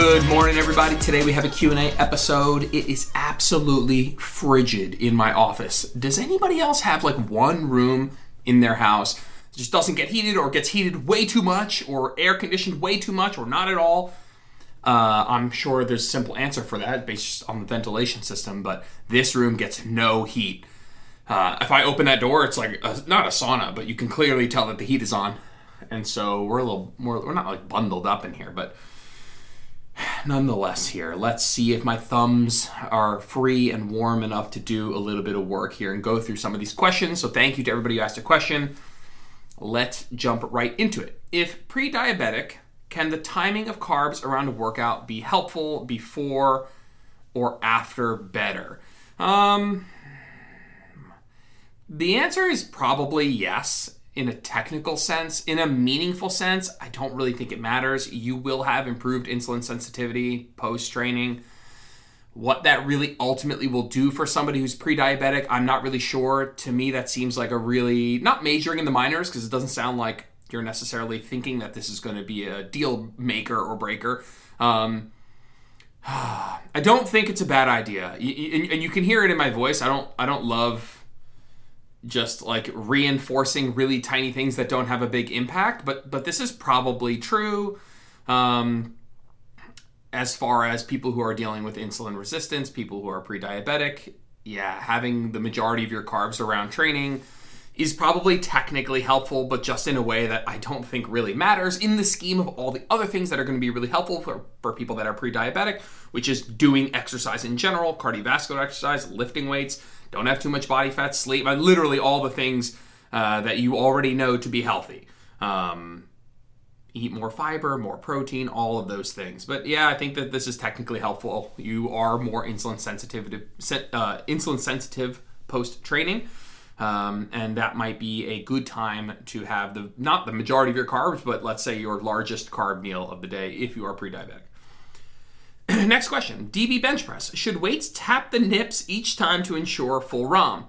Good morning, everybody. Today we have a Q&A episode. It is absolutely frigid in my office. Does anybody else have like one room in their house that just doesn't get heated or gets heated way too much or air conditioned way too much or not at all? Uh, I'm sure there's a simple answer for that based on the ventilation system, but this room gets no heat. Uh, if I open that door, it's like a, not a sauna, but you can clearly tell that the heat is on, and so we're a little more. We're not like bundled up in here, but nonetheless, here let's see if my thumbs are free and warm enough to do a little bit of work here and go through some of these questions. So thank you to everybody who asked a question. Let's jump right into it. If pre-diabetic, can the timing of carbs around a workout be helpful before or after better? Um, the answer is probably yes in a technical sense. In a meaningful sense, I don't really think it matters. You will have improved insulin sensitivity post training. What that really ultimately will do for somebody who's pre diabetic, I'm not really sure. To me, that seems like a really, not majoring in the minors, because it doesn't sound like you're necessarily thinking that this is going to be a deal maker or breaker. Um, I don't think it's a bad idea, and you can hear it in my voice. I don't. I don't love just like reinforcing really tiny things that don't have a big impact but but this is probably true um, as far as people who are dealing with insulin resistance people who are pre-diabetic. Yeah having the majority of your carbs around training is probably technically helpful but just in a way that i don't think really matters in the scheme of all the other things that are going to be really helpful for, for people that are pre-diabetic which is doing exercise in general cardiovascular exercise lifting weights don't have too much body fat, sleep, literally all the things uh, that you already know to be healthy. Um, eat more fiber, more protein, all of those things. But yeah, I think that this is technically helpful. You are more insulin sensitive, to, uh, insulin sensitive post training. Um, and that might be a good time to have the not the majority of your carbs, but let's say your largest carb meal of the day if you are pre-diabetic. Next question. DB bench press. Should weights tap the nips each time to ensure full ROM?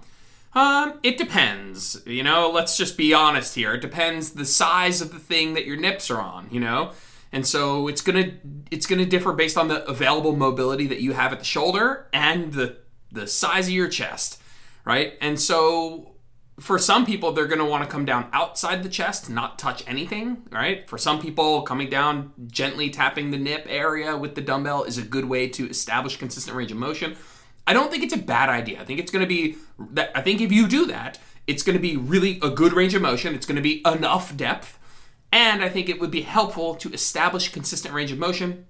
Um, it depends. You know, let's just be honest here. It depends the size of the thing that your nips are on, you know? And so it's gonna it's gonna differ based on the available mobility that you have at the shoulder and the the size of your chest, right? And so for some people, they're going to want to come down outside the chest, not touch anything, right? For some people, coming down gently tapping the nip area with the dumbbell is a good way to establish consistent range of motion. I don't think it's a bad idea. I think it's going to be that I think if you do that, it's going to be really a good range of motion. It's going to be enough depth, and I think it would be helpful to establish consistent range of motion.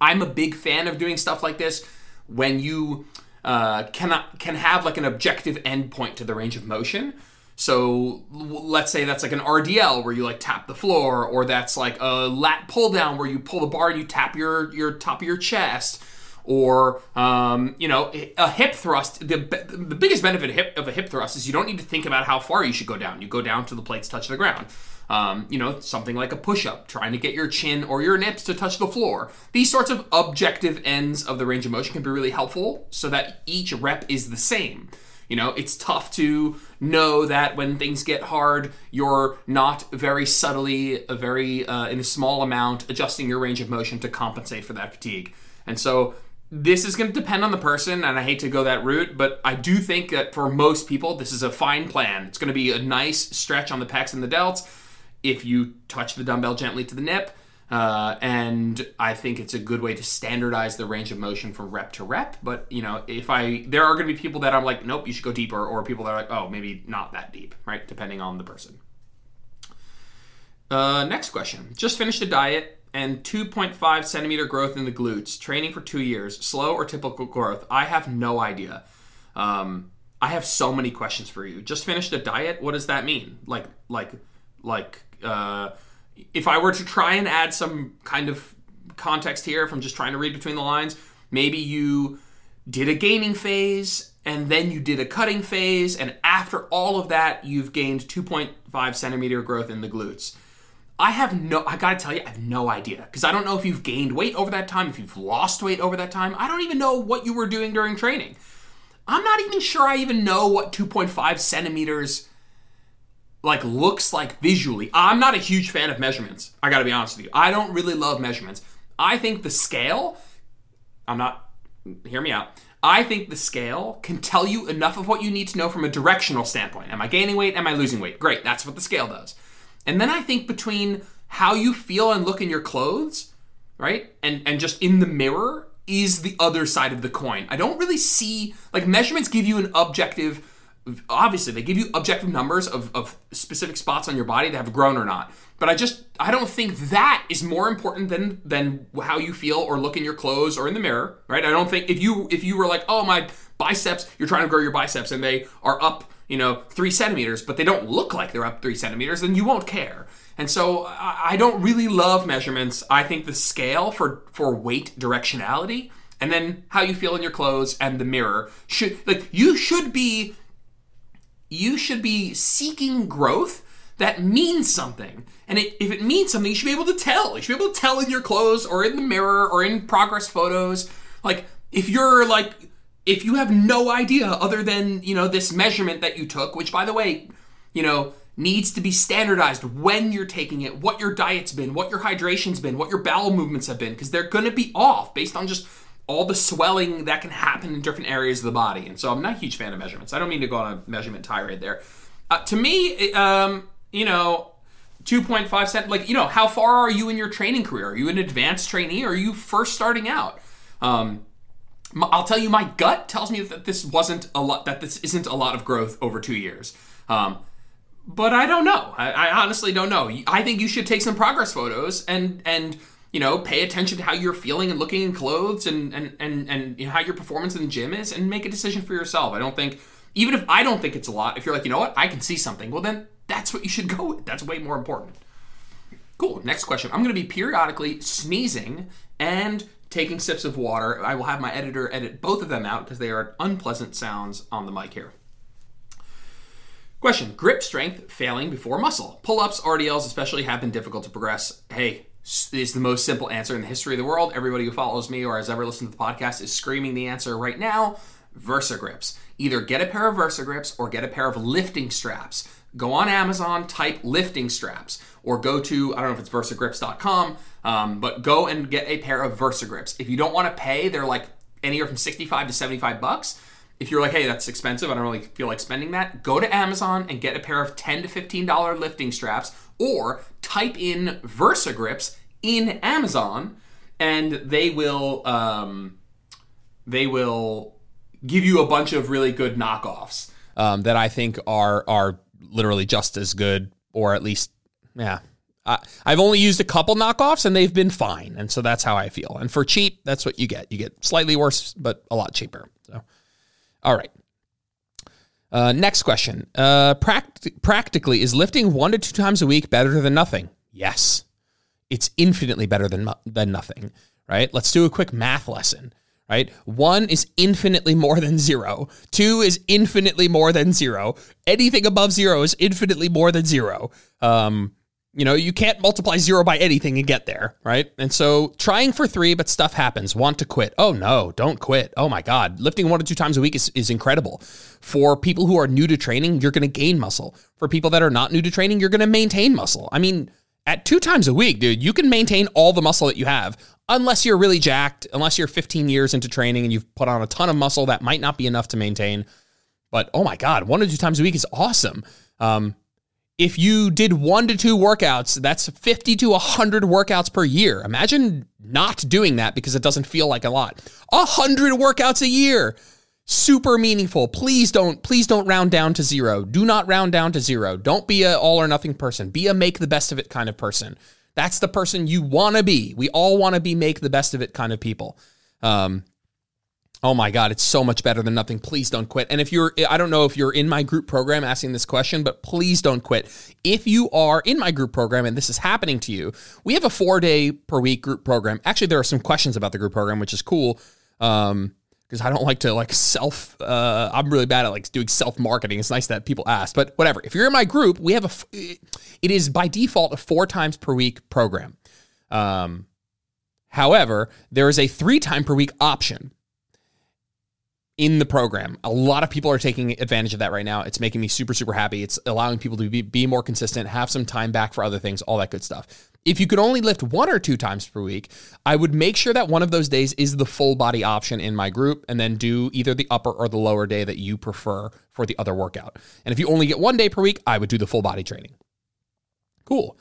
I'm a big fan of doing stuff like this when you uh, cannot can have like an objective endpoint to the range of motion. So let's say that's like an RDL where you like tap the floor, or that's like a lat pull down where you pull the bar and you tap your your top of your chest, or um, you know a hip thrust. The the biggest benefit of, hip, of a hip thrust is you don't need to think about how far you should go down. You go down to the plates touch the ground. Um, you know, something like a push up, trying to get your chin or your nips to touch the floor. These sorts of objective ends of the range of motion can be really helpful so that each rep is the same. You know, it's tough to know that when things get hard, you're not very subtly, a very uh, in a small amount, adjusting your range of motion to compensate for that fatigue. And so this is going to depend on the person, and I hate to go that route, but I do think that for most people, this is a fine plan. It's going to be a nice stretch on the pecs and the delts if you touch the dumbbell gently to the nip. Uh, and I think it's a good way to standardize the range of motion from rep to rep. But you know, if I there are going to be people that I'm like, nope, you should go deeper, or people that are like, oh, maybe not that deep, right? Depending on the person. Uh, next question. Just finished a diet and 2.5 centimeter growth in the glutes. Training for two years. Slow or typical growth? I have no idea. Um, I have so many questions for you. Just finished a diet. What does that mean? Like, like like uh, if I were to try and add some kind of context here if I'm just trying to read between the lines, maybe you did a gaining phase and then you did a cutting phase, and after all of that, you've gained 2.5 centimeter growth in the glutes. I have no, I gotta tell you, I have no idea. Because I don't know if you've gained weight over that time, if you've lost weight over that time. I don't even know what you were doing during training. I'm not even sure I even know what 2.5 centimeters like looks like visually. I'm not a huge fan of measurements. I got to be honest with you. I don't really love measurements. I think the scale, I'm not, hear me out. I think the scale can tell you enough of what you need to know from a directional standpoint. Am I gaining weight? Am I losing weight? Great, that's what the scale does. And then I think between how you feel and look in your clothes, right? And and just in the mirror is the other side of the coin. I don't really see like measurements give you an objective obviously they give you objective numbers of, of specific spots on your body that have grown or not. But i just i don't think that is more important than than how you feel or look in your clothes or in the mirror right? I don't think if you if you were like oh my biceps you're trying to grow your biceps and they are up you know three centimeters but they don't look like they're up three centimeters then you won't care. And so I, I don't really love measurements. I think the scale for for weight directionality and then how you feel in your clothes and the mirror should like you should be you should be seeking growth that means something. And it, if it means something, you should be able to tell. You should be able to tell in your clothes or in the mirror or in progress photos. Like, if you're like, if you have no idea other than, you know, this measurement that you took, which by the way, you know, needs to be standardized when you're taking it, what your diet's been, what your hydration's been, what your bowel movements have been, because they're going to be off based on just all the swelling that can happen in different areas of the body. And so I'm not a huge fan of measurements. I don't mean to go on a measurement tirade there. Uh, to me, um, you know, 2.5 cent, like, you know, how far are you in your training career? Are you an advanced trainee or are you first starting out? Um, I'll tell you, my gut tells me that this wasn't a lot, that this isn't a lot of growth over two years. Um, but I don't know. I, I honestly don't know. I think you should take some progress photos and, and, you know, pay attention to how you're feeling and looking in clothes and and and and you know, how your performance in the gym is, and make a decision for yourself. I don't think, even if I don't think it's a lot, if you're like, you know what, I can see something, well then that's what you should go with. That's way more important. Cool. Next question. I'm going to be periodically sneezing and taking sips of water. I will have my editor edit both of them out because they are unpleasant sounds on the mic here. Question Grip strength failing before muscle. Pull ups, RDLs especially have been difficult to progress. Hey, is the most simple answer in the history of the world. Everybody who follows me or has ever listened to the podcast is screaming the answer right now. Versa Gripps. Either get a pair of Versa Gripps or get a pair of lifting straps. Go on Amazon, type lifting straps, or go to, I don't know if it's versagripps.com, um, but go and get a pair of Versa Gripps. If you don't want to pay, they're like anywhere from 65 to 75 bucks. If you're like, hey, that's expensive, I don't really feel like spending that, go to Amazon and get a pair of 10 to $15 lifting straps or type in Versa Gripps in Amazon, and they will um, they will give you a bunch of really good knockoffs um, that I think are are literally just as good, or at least yeah. I, I've only used a couple knockoffs and they've been fine, and so that's how I feel. And for cheap, that's what you get. You get slightly worse, but a lot cheaper. So, all right. Uh, next question. Uh, pract- practically, is lifting one to two times a week better than nothing? Yes. It's infinitely better than, than nothing, right? Let's do a quick math lesson, right? One is infinitely more than zero. Two is infinitely more than zero. Anything above zero is infinitely more than zero. Um, you know, you can't multiply zero by anything and get there, right? And so trying for three, but stuff happens. Want to quit. Oh no, don't quit. Oh my God. Lifting one to two times a week is, is incredible. For people who are new to training, you're going to gain muscle. For people that are not new to training, you're going to maintain muscle. I mean, at two times a week, dude, you can maintain all the muscle that you have unless you're really jacked, unless you're 15 years into training and you've put on a ton of muscle that might not be enough to maintain. But oh my God, one to two times a week is awesome. Um, if you did one to two workouts, that's 50 to 100 workouts per year. Imagine not doing that because it doesn't feel like a lot. 100 workouts a year. Super meaningful. Please don't please don't round down to zero. Do not round down to zero. Don't be a all or nothing person. Be a make the best of it kind of person. That's the person you want to be. We all want to be make the best of it kind of people. Um, Oh my God, it's so much better than nothing. Please don't quit. And if you're, I don't know if you're in my group program asking this question, but please don't quit. If you are in my group program and this is happening to you, we have a four day per week group program. Actually, there are some questions about the group program, which is cool. Um, because I don't like to like self. Uh, I'm really bad at like doing self marketing. It's nice that people ask, but whatever. If you're in my group, we have a. It is by default a four times per week program. Um, however, there is a three time per week option in the program. A lot of people are taking advantage of that right now. It's making me super, super happy. It's allowing people to be, be more consistent, have some time back for other things, all that good stuff. If you could only lift one or two times per week, I would make sure that one of those days is the full body option in my group and then do either the upper or the lower day that you prefer for the other workout. And if you only get one day per week, I would do the full body training. Cool.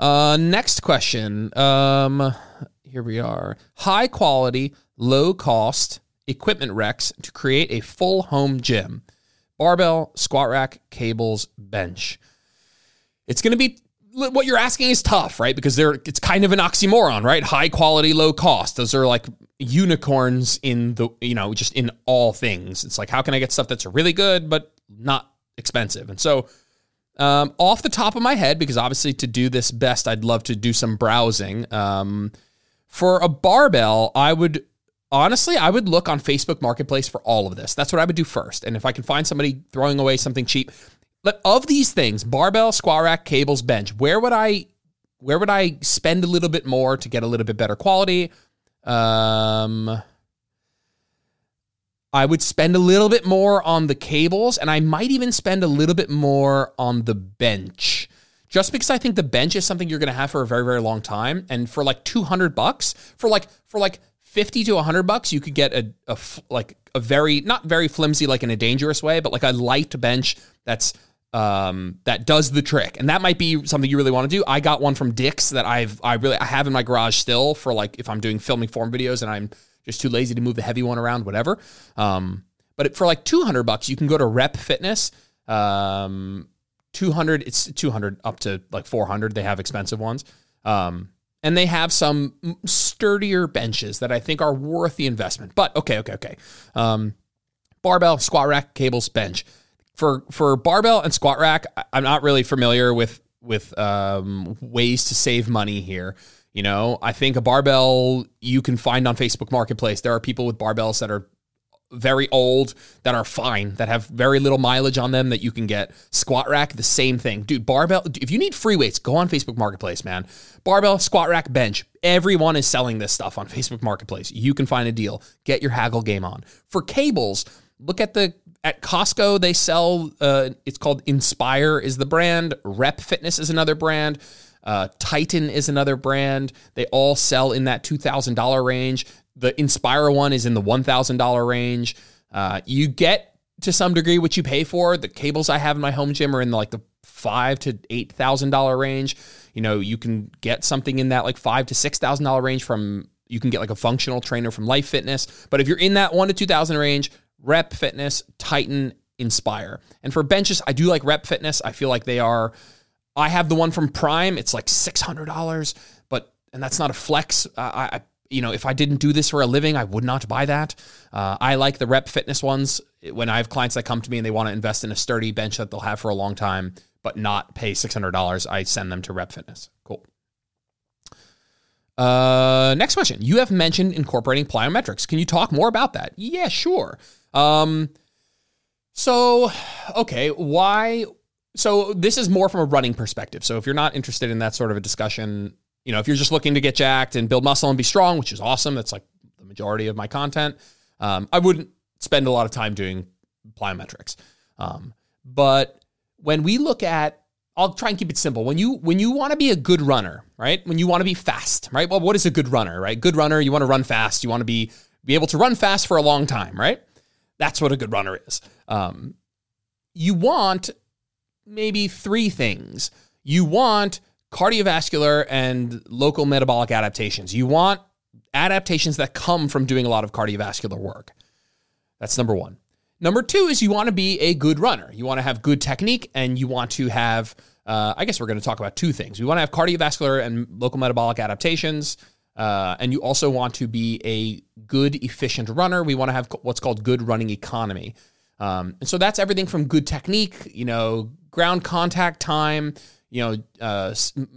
Uh, next question. Um, here we are. High quality, low cost equipment recs to create a full home gym. Barbell, squat rack, cables, bench. It's going to be what you're asking is tough, right? Because they're it's kind of an oxymoron, right? High quality, low cost. Those are like unicorns in the you know just in all things. It's like how can I get stuff that's really good but not expensive? And so um, off the top of my head, because obviously to do this best, I'd love to do some browsing. Um, for a barbell, I would honestly, I would look on Facebook Marketplace for all of this. That's what I would do first. And if I can find somebody throwing away something cheap, of these things, barbell, squat rack, cables, bench, where would I where would I spend a little bit more to get a little bit better quality? Um I would spend a little bit more on the cables and I might even spend a little bit more on the bench. Just because I think the bench is something you're going to have for a very very long time and for like 200 bucks, for like for like 50 to 100 bucks, you could get a, a like a very not very flimsy like in a dangerous way, but like a light bench that's um, that does the trick, and that might be something you really want to do. I got one from Dick's that I've I really I have in my garage still for like if I'm doing filming form videos and I'm just too lazy to move the heavy one around, whatever. Um, but for like 200 bucks, you can go to Rep Fitness. Um, 200, it's 200 up to like 400. They have expensive ones. Um, and they have some sturdier benches that I think are worth the investment. But okay, okay, okay. Um, barbell, squat rack, cables, bench for for barbell and squat rack, I'm not really familiar with with um, ways to save money here. You know, I think a barbell you can find on Facebook Marketplace. There are people with barbells that are very old that are fine that have very little mileage on them that you can get. Squat rack the same thing. Dude barbell if you need free weights go on facebook marketplace man. Barbell squat rack bench. Everyone is selling this stuff on facebook marketplace. You can find a deal. Get your haggle game on. For cables look at the at Costco, they sell. Uh, it's called Inspire is the brand. Rep Fitness is another brand. Uh, Titan is another brand. They all sell in that two thousand dollar range. The Inspire one is in the one thousand dollar range. Uh, you get to some degree what you pay for. The cables I have in my home gym are in like the five to eight thousand dollar range. You know, you can get something in that like five to six thousand dollar range from. You can get like a functional trainer from Life Fitness. But if you're in that one to two thousand range, Rep Fitness, Titan, Inspire. And for benches, I do like Rep Fitness. I feel like they are. I have the one from Prime. It's like six hundred dollars, but and that's not a flex. Uh, I, you know, if I didn't do this for a living, I would not buy that. Uh, I like the Rep Fitness ones. When I have clients that come to me and they want to invest in a sturdy bench that they'll have for a long time, but not pay six hundred dollars, I send them to Rep Fitness. Cool. Uh, next question. You have mentioned incorporating plyometrics. Can you talk more about that? Yeah, sure. Um, so, okay, why? So, this is more from a running perspective. So, if you're not interested in that sort of a discussion, you know, if you're just looking to get jacked and build muscle and be strong, which is awesome, that's like the majority of my content, um, I wouldn't spend a lot of time doing plyometrics. Um, but when we look at I'll try and keep it simple. When you when you want to be a good runner, right? When you want to be fast, right? Well, what is a good runner, right? Good runner, you want to run fast. You want to be be able to run fast for a long time, right? That's what a good runner is. Um, you want maybe three things. You want cardiovascular and local metabolic adaptations. You want adaptations that come from doing a lot of cardiovascular work. That's number one. Number two is you want to be a good runner. You want to have good technique and you want to have, uh, I guess we're going to talk about two things. We want to have cardiovascular and local metabolic adaptations. Uh, and you also want to be a good, efficient runner. We want to have what's called good running economy. Um, and so that's everything from good technique, you know, ground contact time, you know, uh,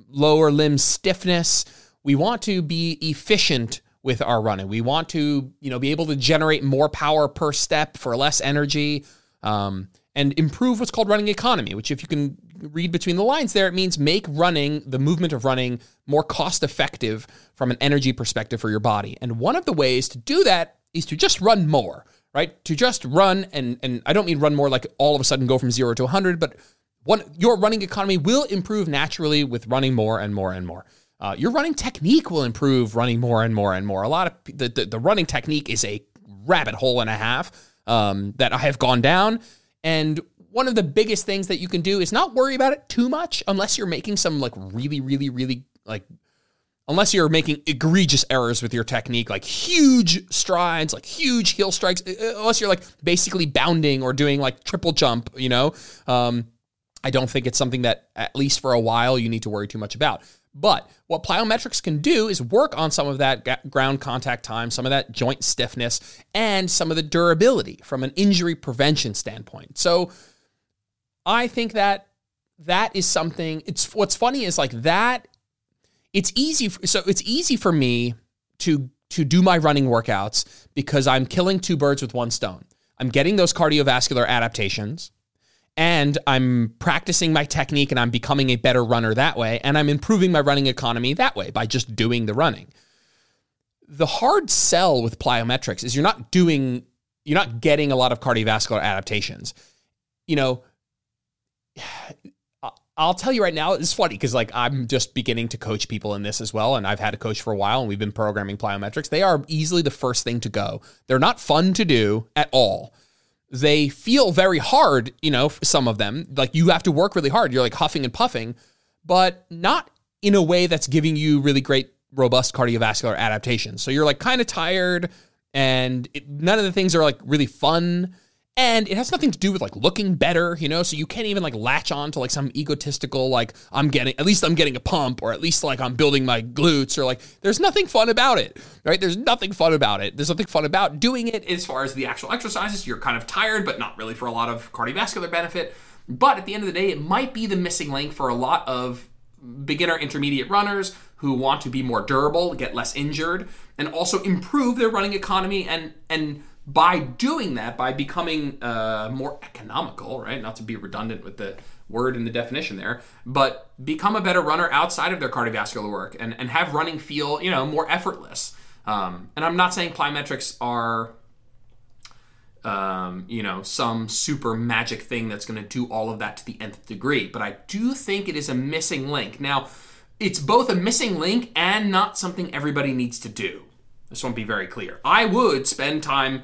lower limb stiffness. We want to be efficient with our running. We want to, you know, be able to generate more power per step for less energy. Um, and improve what's called running economy, which, if you can read between the lines there, it means make running, the movement of running, more cost effective from an energy perspective for your body. And one of the ways to do that is to just run more, right? To just run and and I don't mean run more like all of a sudden go from 0 to 100, but one your running economy will improve naturally with running more and more and more. Uh, your running technique will improve running more and more and more. A lot of the, the, the running technique is a rabbit hole and a half um, that I have gone down. And one of the biggest things that you can do is not worry about it too much unless you're making some like really, really, really like unless you're making egregious errors with your technique, like huge strides, like huge heel strikes, uh, uh, unless you're like basically bounding or doing like triple jump, you know, um, I don't think it's something that, at least for a while, you need to worry too much about. But what plyometrics can do is work on some of that ground contact time, some of that joint stiffness, and some of the durability from an injury prevention standpoint. So I think that that is something. It's what's funny is like that. It's easy. So it's easy for me to to do my running workouts because I'm killing two birds with one stone. I'm getting those cardiovascular adaptations and I'm practicing my technique and I'm becoming a better runner that way. And I'm improving my running economy that way by just doing the running. The hard sell with plyometrics is you're not doing, you're not getting a lot of cardiovascular adaptations. You know, I'll tell you right now, it's funny because like I'm just beginning to coach people in this as well. And I've had a coach for a while and we've been programming plyometrics. They are easily the first thing to go. They're not fun to do at all they feel very hard, you know, some of them. Like you have to work really hard. You're like huffing and puffing, but not in a way that's giving you really great, robust cardiovascular adaptation. So you're like kind of tired, and it, none of the things are like really fun and it has nothing to do with like looking better, you know. So you can't even like latch on to like some egotistical like I'm getting at least I'm getting a pump or at least like I'm building my glutes or like there's nothing fun about it, right? There's nothing fun about it. There's nothing fun about doing it. As far as the actual exercises, you're kind of tired, but not really for a lot of cardiovascular benefit. But at the end of the day, it might be the missing link for a lot of beginner intermediate runners who want to be more durable, get less injured, and also improve their running economy and and by doing that, by becoming uh, more economical, right? Not to be redundant with the word in the definition there, but become a better runner outside of their cardiovascular work and, and have running feel, you know, more effortless. Um, and I'm not saying plyometrics are, um, you know, some super magic thing that's going to do all of that to the nth degree, but I do think it is a missing link. Now, it's both a missing link and not something everybody needs to do. This won't be very clear. I would spend time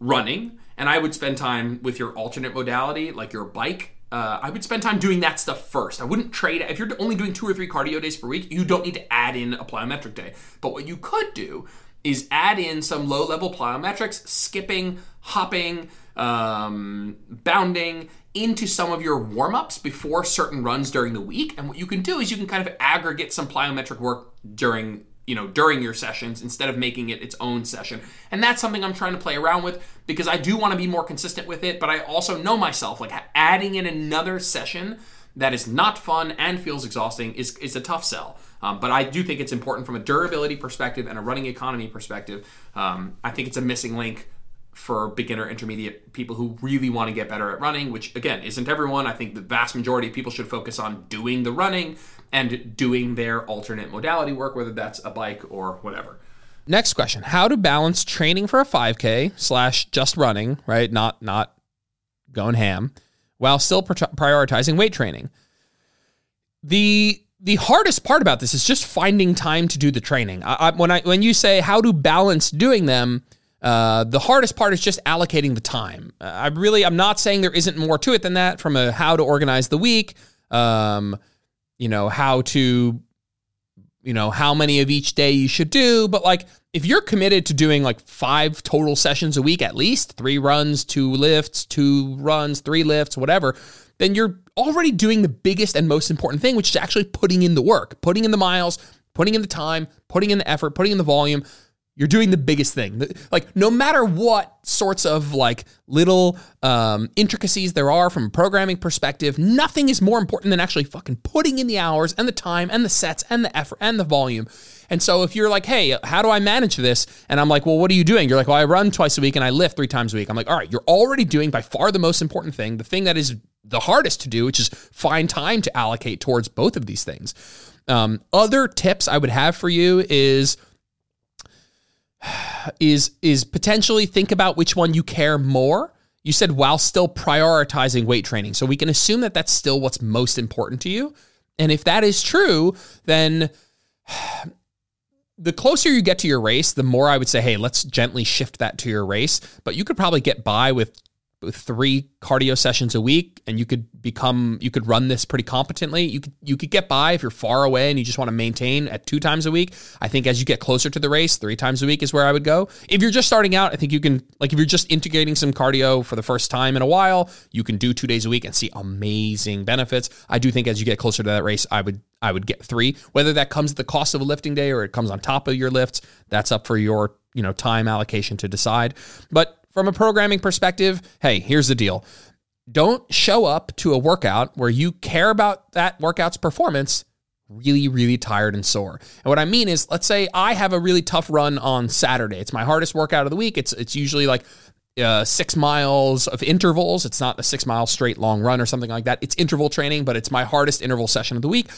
running, and I would spend time with your alternate modality, like your bike. Uh, I would spend time doing that stuff first. I wouldn't trade. If you're only doing two or three cardio days per week, you don't need to add in a plyometric day. But what you could do is add in some low level plyometrics, skipping, hopping, um, bounding into some of your warm ups before certain runs during the week. And what you can do is you can kind of aggregate some plyometric work during you know during your sessions instead of making it its own session. And that's something i'm trying to play around with because i do want to be more consistent with it but i also know myself like adding in another session that is not fun and feels exhausting is, is a tough sell. Um, but i do think it's important from a durability perspective and a running economy perspective. Um, i think it's a missing link for beginner intermediate people who really want to get better at running which again isn't everyone. I think the vast majority of people should focus on doing the running and doing their alternate modality work whether that's a bike or whatever. Next question. How to balance training for a 5k slash just running right? Not not going ham while still prioritizing weight training. The the hardest part about this is just finding time to do the training. I, I, when i when you say how to balance doing them uh, the hardest part is just allocating the time. Uh, I really, I'm not saying there isn't more to it than that from a how to organize the week, um, you know, how to, you know, how many of each day you should do. But like, if you're committed to doing like five total sessions a week, at least three runs, two lifts, two runs, three lifts, whatever, then you're already doing the biggest and most important thing, which is actually putting in the work, putting in the miles, putting in the time, putting in the effort, putting in the volume you're doing the biggest thing. Like, no matter what sorts of like little um, intricacies there are from a programming perspective, nothing is more important than actually fucking putting in the hours and the time and the sets and the effort and the volume. And so if you're like, hey, how do I manage this? And I'm like, well, what are you doing? You're like, well, I run twice a week and I lift three times a week. I'm like, all right, you're already doing by far the most important thing, the thing that is the hardest to do, which is find time to allocate towards both of these things. Um, other tips I would have for you is is is potentially think about which one you care more. You said while still prioritizing weight training. So we can assume that that's still what's most important to you. And if that is true, then the closer you get to your race, the more I would say, hey, let's gently shift that to your race. But you could probably get by with three cardio sessions a week and you could become you could run this pretty competently. You could you could get by if you're far away and you just want to maintain at two times a week. I think as you get closer to the race three times a week is where i would go. If you're just starting out i think you can like if you're just integrating some cardio for the first time in a while you can do two days a week and see amazing benefits. I do think as you get closer to that race i would i would get three. Whether that comes at the cost of a lifting day or it comes on top of your lifts that's up for your you know time allocation to decide. But from a programming perspective, hey, here's the deal. Don't show up to a workout where you care about that workout's performance really, really tired and sore. And what I mean is, let's say I have a really tough run on Saturday. It's my hardest workout of the week. It's it's usually like uh, six miles of intervals. It's not a six mile straight long run or something like that. It's interval training, but it's my hardest interval session of the week.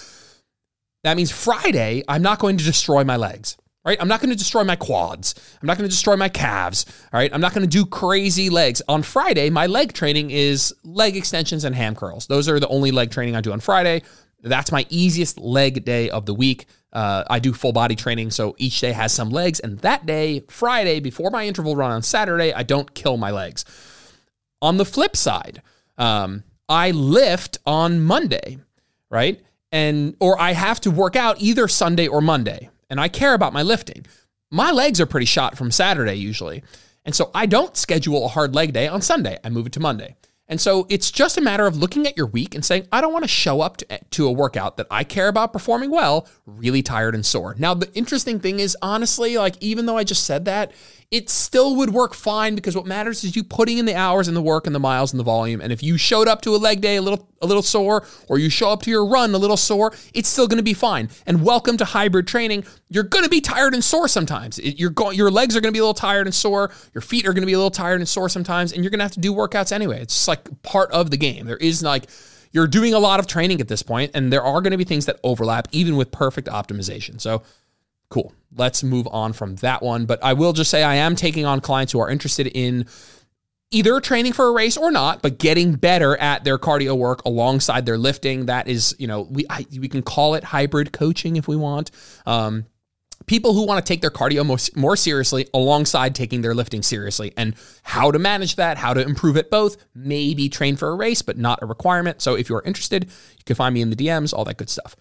That means Friday, I'm not going to destroy my legs right? I'm not going to destroy my quads. I'm not going to destroy my calves. All right. I'm not going to do crazy legs. On Friday, my leg training is leg extensions and ham curls. Those are the only leg training I do on Friday. That's my easiest leg day of the week. Uh, I do full body training, so each day has some legs. And that day, Friday, before my interval run on Saturday, I don't kill my legs. On the flip side, um, I lift on Monday, right? And or I have to work out either Sunday or Monday and I care about my lifting. My legs are pretty shot from Saturday usually. And so I don't schedule a hard leg day on Sunday. I move it to Monday. And so it's just a matter of looking at your week and saying, I don't want to show up to, a workout that I care about performing well, really tired and sore. Now, the interesting thing is, honestly, like, even though I just said that, it still would work fine because what matters is you putting in the hours and the work and the miles and the volume. And if you showed up to a leg day a little a little sore, or you show up to your run a little sore, it's still going to be fine. And welcome to hybrid training. You're going to be tired and sore sometimes. You're going, your legs are going to be a little tired and sore. Your feet are going to be a little tired and sore sometimes, and you're going to have to do workouts anyway. It's just like part of the game. There is like you're doing a lot of training at this point, and there are going to be things that overlap, even with perfect optimization. So Cool. Let's move on from that one. But I will just say I am taking on clients who are interested in either training for a race or not, but getting better at their cardio work alongside their lifting. That is, you know, we I, we can call it hybrid coaching if we want. Um, people who want to take their cardio more, seriously alongside taking their lifting seriously and how to manage that, how to improve it both, maybe train for a race, but not a requirement. So if you're interested, you can find me in the DMs, all that good stuff.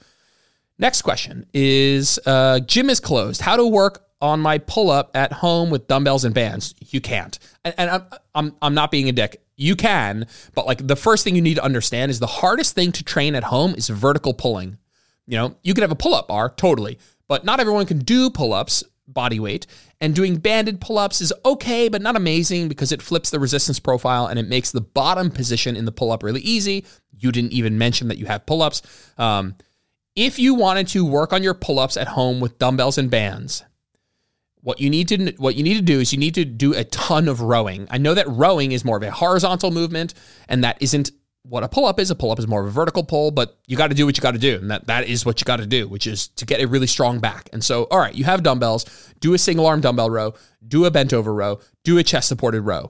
Next question is uh, gym is closed. How to work on my pull up at home with dumbbells and bands? You can't. And, and I'm, I'm, I'm not being a dick. You can, but like the first thing you need to understand is the hardest thing to train at home is vertical pulling. You know, you can have a pull up bar, totally, but not everyone can do pull ups body weight. And doing banded pull ups is okay, but not amazing because it flips the resistance profile and it makes the bottom position in the pull up really easy. You didn't even mention that you have pull ups. Um, if you wanted to work on your pull-ups at home with dumbbells and bands, what you need to what you need to do is you need to do a ton of rowing. I know that rowing is more of a horizontal movement and that isn't what a pull-up is. A pull-up is more of a vertical pull, but you got to do what you got to do. And that, that is what you got to do, which is to get a really strong back. And so, all right, you have dumbbells, do a single arm dumbbell row, do a bent over row, do a chest supported row.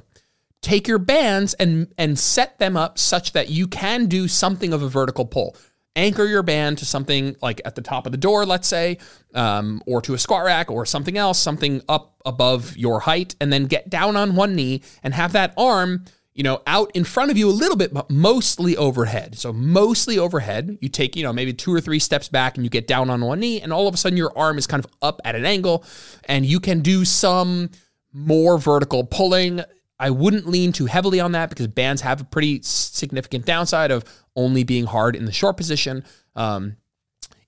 Take your bands and and set them up such that you can do something of a vertical pull anchor your band to something like at the top of the door, let's say, um, or to a squat rack or something else, something up above your height, and then get down on one knee and have that arm, you know, out in front of you a little bit, but mostly overhead. So mostly overhead. You take, you know, maybe two or three steps back and you get down on one knee, and all of a sudden your arm is kind of up at an angle, and you can do some more vertical pulling I wouldn't lean too heavily on that because bands have a pretty significant downside of only being hard in the short position. Um,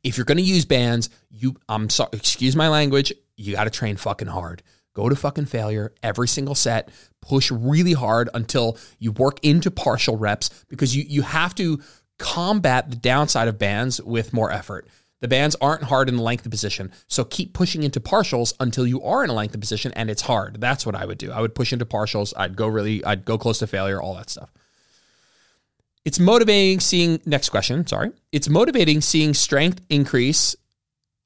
if you're going to use bands, you I'm sorry, excuse my language, you got to train fucking hard. Go to fucking failure every single set. Push really hard until you work into partial reps because you you have to combat the downside of bands with more effort. The bands aren't hard in the length position. So keep pushing into partials until you are in a length position and it's hard. That's what I would do. I would push into partials. I'd go really, I'd go close to failure, all that stuff. It's motivating seeing, next question, sorry. It's motivating seeing strength increase,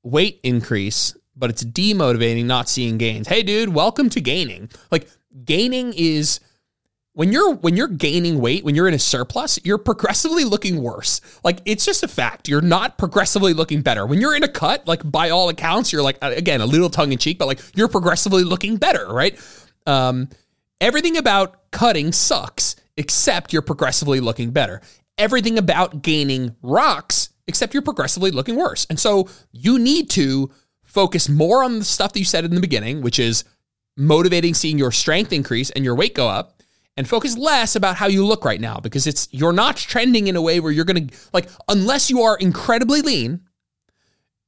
weight increase, but it's demotivating not seeing gains. Hey, dude, welcome to gaining. Like gaining is when you're when you're gaining weight, when you're in a surplus, you're progressively looking worse. Like it's just a fact. You're not progressively looking better. When you're in a cut, like by all accounts, you're like again a little tongue in cheek, but like you're progressively looking better, right? Um, everything about cutting sucks, except you're progressively looking better. Everything about gaining rocks, except you're progressively looking worse. And so you need to focus more on the stuff that you said in the beginning, which is motivating seeing your strength increase and your weight go up and focus less about how you look right now because it's you're not trending in a way where you're going to like unless you are incredibly lean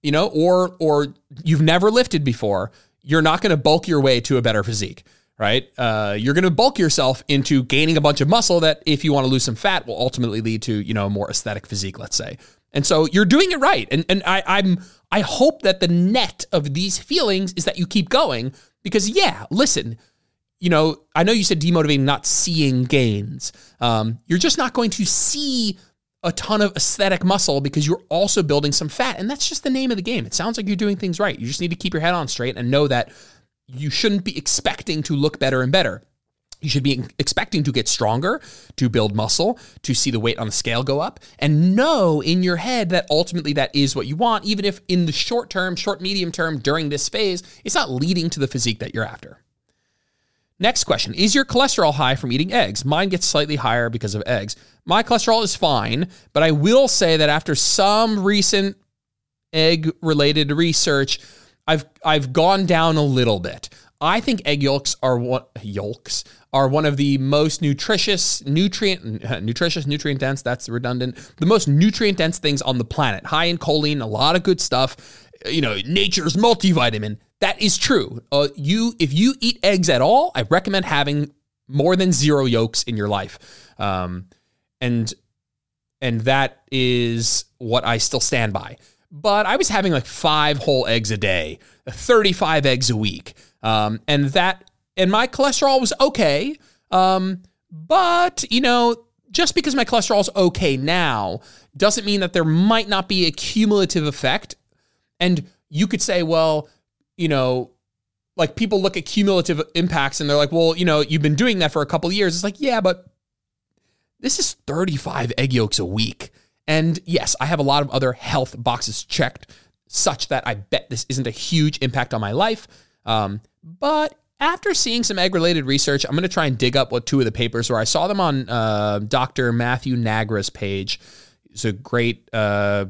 you know or or you've never lifted before you're not going to bulk your way to a better physique right? Uh, you're going to bulk yourself into gaining a bunch of muscle that if you want to lose some fat will ultimately lead to you know a more aesthetic physique let's say. And so you're doing it right. And and I, i'm i hope that the net of these feelings is that you keep going because yeah listen you know, I know you said demotivating, not seeing gains. Um, you're just not going to see a ton of aesthetic muscle because you're also building some fat. And that's just the name of the game. It sounds like you're doing things right. You just need to keep your head on straight and know that you shouldn't be expecting to look better and better. You should be expecting to get stronger, to build muscle, to see the weight on the scale go up, and know in your head that ultimately that is what you want, even if in the short term, short, medium term, during this phase, it's not leading to the physique that you're after. Next question Is your cholesterol high from eating eggs? Mine gets slightly higher because of eggs. My cholesterol is fine, but I will say that after some recent egg related research, I've I've gone down a little bit. I think egg yolks are what yolks are one of the most nutritious, nutrient nutritious, nutrient dense. That's redundant. The most nutrient dense things on the planet. High in choline, a lot of good stuff. You know, nature's multivitamin. That is true. Uh, you, if you eat eggs at all, I recommend having more than zero yolks in your life, um, and and that is what I still stand by. But I was having like five whole eggs a day, thirty-five eggs a week, um, and that and my cholesterol was okay. Um, but you know, just because my cholesterol is okay now doesn't mean that there might not be a cumulative effect. And you could say, well, you know, like people look at cumulative impacts and they're like, well, you know, you've been doing that for a couple years. It's like, yeah, but this is 35 egg yolks a week. And yes, I have a lot of other health boxes checked, such that I bet this isn't a huge impact on my life. Um, but after seeing some egg related research, I'm going to try and dig up what two of the papers were. I saw them on uh, Dr. Matthew Nagra's page. He's a great uh,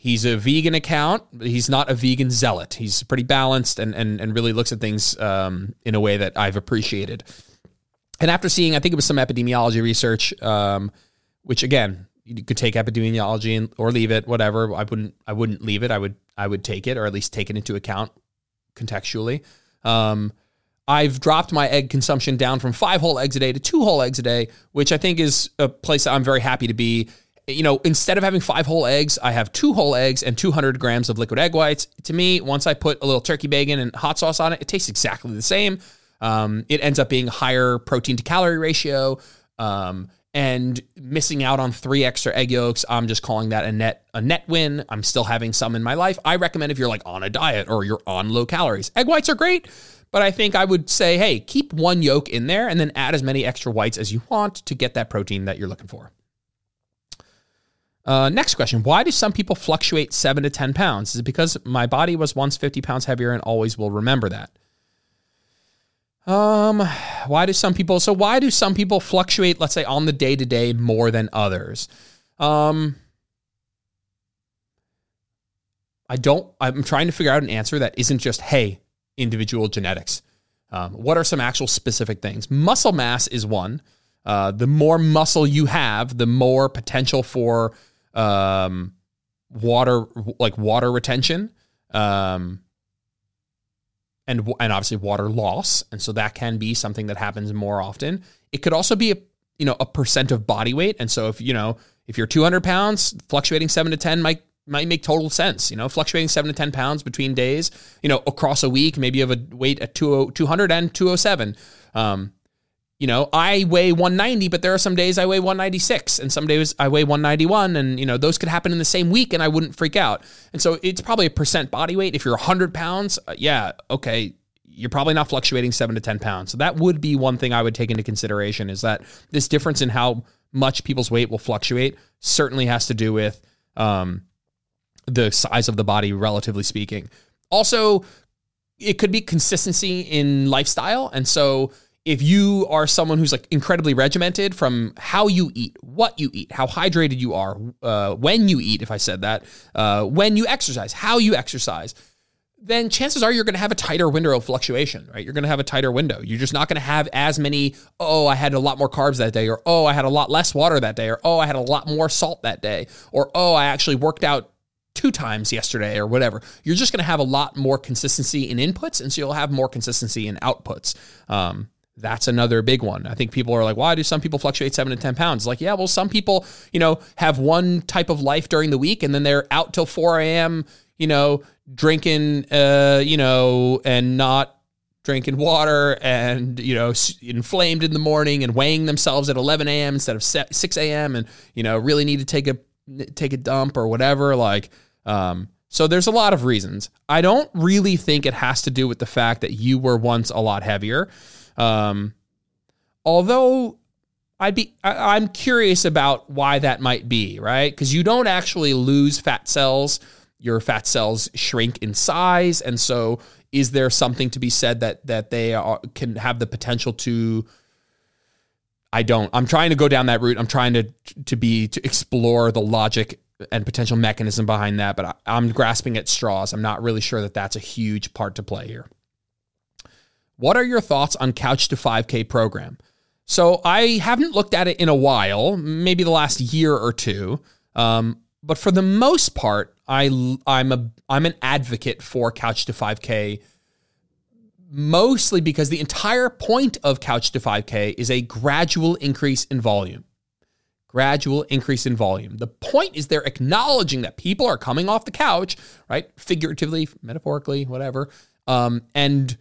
He's a vegan account. He's not a vegan zealot. He's pretty balanced and and, and really looks at things um, in a way that I've appreciated. And after seeing, I think it was some epidemiology research, um, which again, you could take epidemiology and, or leave it, whatever. I wouldn't. I wouldn't leave it. I would. I would take it, or at least take it into account contextually. Um, I've dropped my egg consumption down from five whole eggs a day to two whole eggs a day, which I think is a place that I'm very happy to be you know, instead of having five whole eggs, I have two whole eggs and 200 grams of liquid egg whites. To me, once I put a little turkey bacon and hot sauce on it, it tastes exactly the same. Um, it ends up being a higher protein to calorie ratio. Um, and missing out on three extra egg yolks, I'm just calling that a net a net win. I'm still having some in my life. I recommend if you're like on a diet or you're on low calories. Egg whites are great, but I think I would say, hey, keep one yolk in there and then add as many extra whites as you want to get that protein that you're looking for. Uh, next question Why do some people fluctuate seven to 10 pounds? Is it because my body was once 50 pounds heavier and always will remember that? Um, why do some people, so why do some people fluctuate, let's say, on the day to day more than others? Um, I don't, I'm trying to figure out an answer that isn't just, hey, individual genetics. Um, what are some actual specific things? Muscle mass is one. Uh, the more muscle you have, the more potential for um, water like water retention um, and and obviously water loss and so that can be something that happens more often it could also be a you know a percent of body weight and so if you know if you're 200 pounds fluctuating 7 to 10 might might make total sense you know fluctuating 7 to 10 pounds between days you know across a week maybe you have a weight at 200 and 207 um, you know, I weigh 190, but there are some days I weigh 196 and some days I weigh 191. And, you know, those could happen in the same week and I wouldn't freak out. And so it's probably a percent body weight. If you're 100 pounds, uh, yeah, okay, you're probably not fluctuating seven to 10 pounds. So that would be one thing I would take into consideration is that this difference in how much people's weight will fluctuate certainly has to do with um, the size of the body, relatively speaking. Also, it could be consistency in lifestyle. And so, if you are someone who's like incredibly regimented from how you eat, what you eat, how hydrated you are, uh, when you eat, if I said that, uh, when you exercise, how you exercise, then chances are you're going to have a tighter window of fluctuation, right? You're going to have a tighter window. You're just not going to have as many, oh, I had a lot more carbs that day, or oh, I had a lot less water that day, or oh, I had a lot more salt that day, or oh, I actually worked out two times yesterday, or whatever. You're just going to have a lot more consistency in inputs, and so you'll have more consistency in outputs. Um, that's another big one. I think people are like, why do some people fluctuate seven to 10 pounds? Like, yeah, well, some people, you know, have one type of life during the week and then they're out till 4 a.m., you know, drinking, uh, you know, and not drinking water and, you know, inflamed in the morning and weighing themselves at 11 a.m. instead of 6 a.m. and, you know, really need to take a, take a dump or whatever. Like, um, so there's a lot of reasons. I don't really think it has to do with the fact that you were once a lot heavier. Um, although I'd be, I, I'm curious about why that might be, right? Because you don't actually lose fat cells. Your fat cells shrink in size, and so is there something to be said that that they are, can have the potential to? I don't. I'm trying to go down that route. I'm trying to to be to explore the logic and potential mechanism behind that, but I, I'm grasping at straws. I'm not really sure that that's a huge part to play here. What are your thoughts on Couch to 5K program? So I haven't looked at it in a while, maybe the last year or two. Um, but for the most part, I I'm a I'm an advocate for Couch to 5K mostly because the entire point of Couch to 5K is a gradual increase in volume. Gradual increase in volume. The point is they're acknowledging that people are coming off the couch, right? Figuratively, metaphorically, whatever, um, and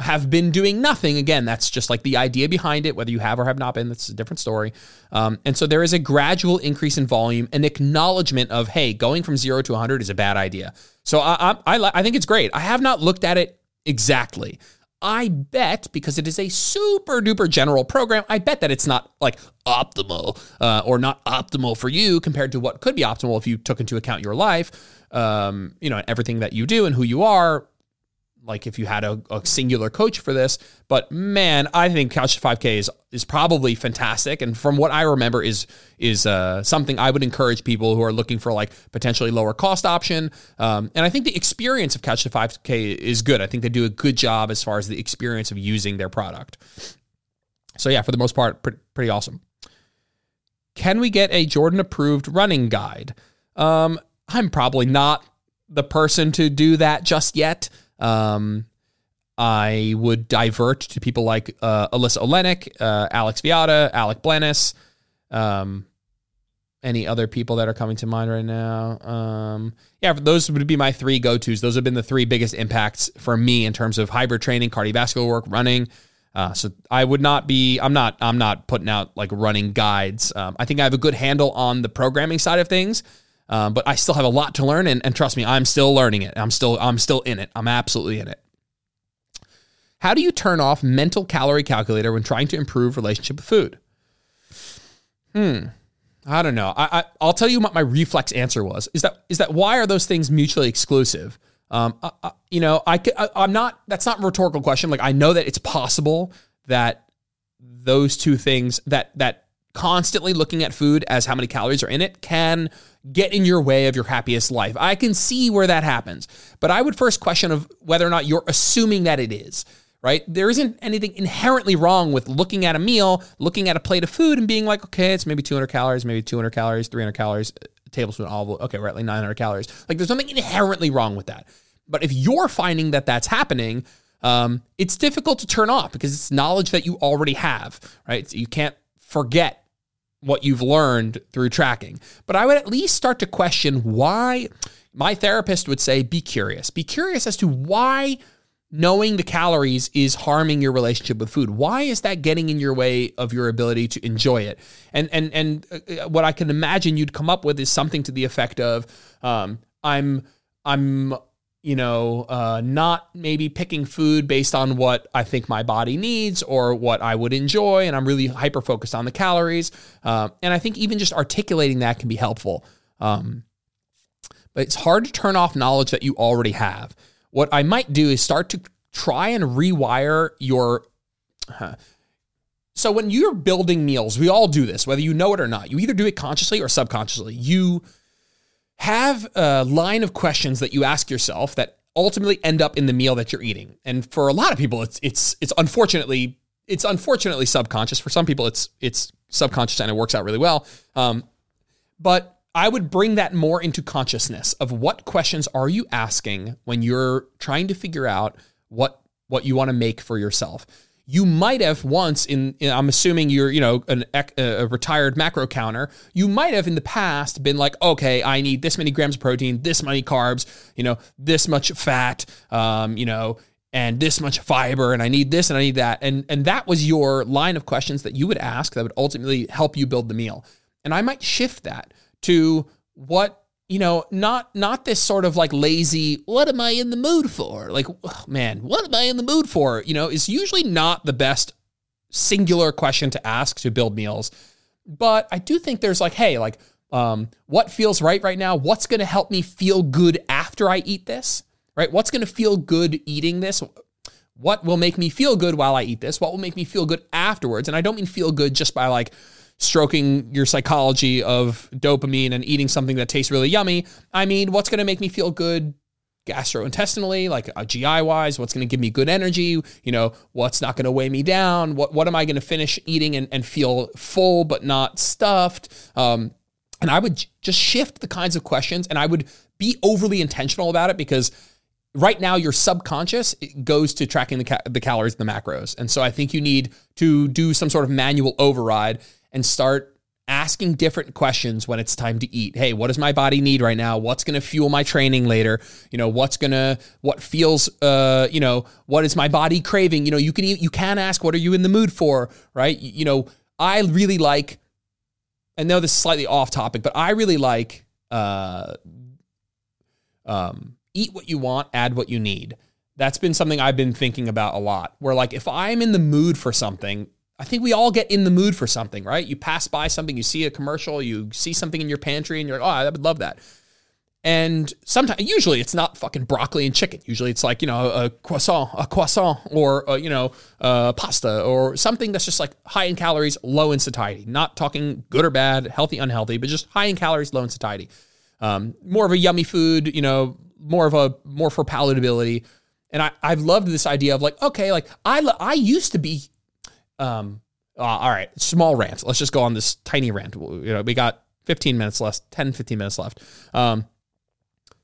have been doing nothing. Again, that's just like the idea behind it, whether you have or have not been, that's a different story. Um, and so there is a gradual increase in volume, an acknowledgement of, hey, going from zero to 100 is a bad idea. So I, I, I think it's great. I have not looked at it exactly. I bet because it is a super duper general program, I bet that it's not like optimal uh, or not optimal for you compared to what could be optimal if you took into account your life, um, you know, everything that you do and who you are, like if you had a, a, singular coach for this. But man, I think Couch to 5K is is probably fantastic, and from what I remember, is is uh, something I would encourage people who are looking for like potentially lower cost option. Um, and I think the experience of Couch to 5K is good. I think they do a good job as far as the experience of using their product. So yeah, for the most part, pretty, pretty awesome. Can we get a Jordan approved running guide? Um, I'm probably not the person to do that just yet. Um, I would divert to people like uh, Alyssa Olenick, uh, Alex Viada, Alec Blenis, um, any other people that are coming to mind right now. Um, yeah, those would be my three go tos. Those have been the three biggest impacts for me in terms of hybrid training, cardiovascular work, running. Uh, so I would not be. I'm not. I'm not putting out like running guides. Um, I think I have a good handle on the programming side of things. Um, but I still have a lot to learn, and, and trust me, I'm still learning it. I'm still I'm still in it. I'm absolutely in it. How do you turn off mental calorie calculator when trying to improve relationship with food? Hmm. I don't know. I, I will tell you what my reflex answer was. Is that is that why are those things mutually exclusive? Um, I, I, you know, I, I I'm not. That's not a rhetorical question. Like I know that it's possible that those two things that that constantly looking at food as how many calories are in it can get in your way of your happiest life. I can see where that happens. But I would first question of whether or not you're assuming that it is, right? There isn't anything inherently wrong with looking at a meal, looking at a plate of food and being like, okay, it's maybe 200 calories, maybe 200 calories, 300 calories, tablespoon olive oil. Okay, we're at like 900 calories. Like there's nothing inherently wrong with that. But if you're finding that that's happening, um, it's difficult to turn off because it's knowledge that you already have, right? So you can't forget what you've learned through tracking. But I would at least start to question why my therapist would say, be curious. Be curious as to why knowing the calories is harming your relationship with food. Why is that getting in your way of your ability to enjoy it? And and and uh, what I can imagine you'd come up with is something to the effect of, um, I'm I'm you know uh, not maybe picking food based on what I think my body needs or what I would enjoy, and I'm really hyper focused on the calories. Um, and I think even just articulating that can be helpful. Um, but it's hard to turn off knowledge that you already have. What I might do is start to try and rewire your. So when you're building meals, we all do this, whether you know it or not. You either do it consciously or subconsciously. You have a line of questions that you ask yourself that ultimately end up in the meal that you're eating. And for a lot of people, it's it's it's unfortunately it's unfortunately subconscious. For some people, it's it's subconscious and it works out really well. Um, but I would bring that more into consciousness of what questions are you asking when you're trying to figure out what what you want to make for yourself. You might have once in, in I'm assuming you're you know an, a retired macro counter. You might have in the past been like, okay, I need this many grams of protein, this many carbs, you know, this much fat, um, you know, and this much fiber, and I need this and I need that, and and that was your line of questions that you would ask that would ultimately help you build the meal. And I might shift that to what you know not not this sort of like lazy what am i in the mood for? Like man what am i in the mood for? You know is usually not the best singular question to ask to build meals. But i do think there's like hey like um, what feels right right now? What's going to help me feel good after i eat this? Right? What's going to feel good eating this? What will make me feel good while i eat this? What will make me feel good afterwards? And i don't mean feel good just by like stroking your psychology of dopamine and eating something that tastes really yummy. I mean, what's going to make me feel good gastrointestinally, like uh, GI wise? What's going to give me good energy? You know, what's not going to weigh me down? What what am I going to finish eating and, and feel full but not stuffed? Um, and I would just shift the kinds of questions, and I would be overly intentional about it because right now your subconscious goes to tracking the, ca- the calories and the macros and so i think you need to do some sort of manual override and start asking different questions when it's time to eat. Hey, what does my body need right now? What's going to fuel my training later? You know, what's going to what feels uh, you know, what is my body craving? You know, you can you can ask what are you in the mood for, right? You know, I really like I know this is slightly off topic, but I really like uh um eat what you want, add what you need. That's been something I've been thinking about a lot. Where like if I'm in the mood for something, I think we all get in the mood for something, right? You pass by something, you see a commercial, you see something in your pantry, and you're like, oh, I would love that. And sometimes, usually, it's not fucking broccoli and chicken. Usually, it's like you know a croissant, a croissant, or a, you know a pasta, or something that's just like high in calories, low in satiety. Not talking good or bad, healthy, unhealthy, but just high in calories, low in satiety. Um, more of a yummy food, you know, more of a more for palatability. And I, I've loved this idea of like, okay, like I I used to be um, uh, all right, small rant. Let's just go on this tiny rant. You know, we got 15 minutes left, 10, 15 minutes left. Um,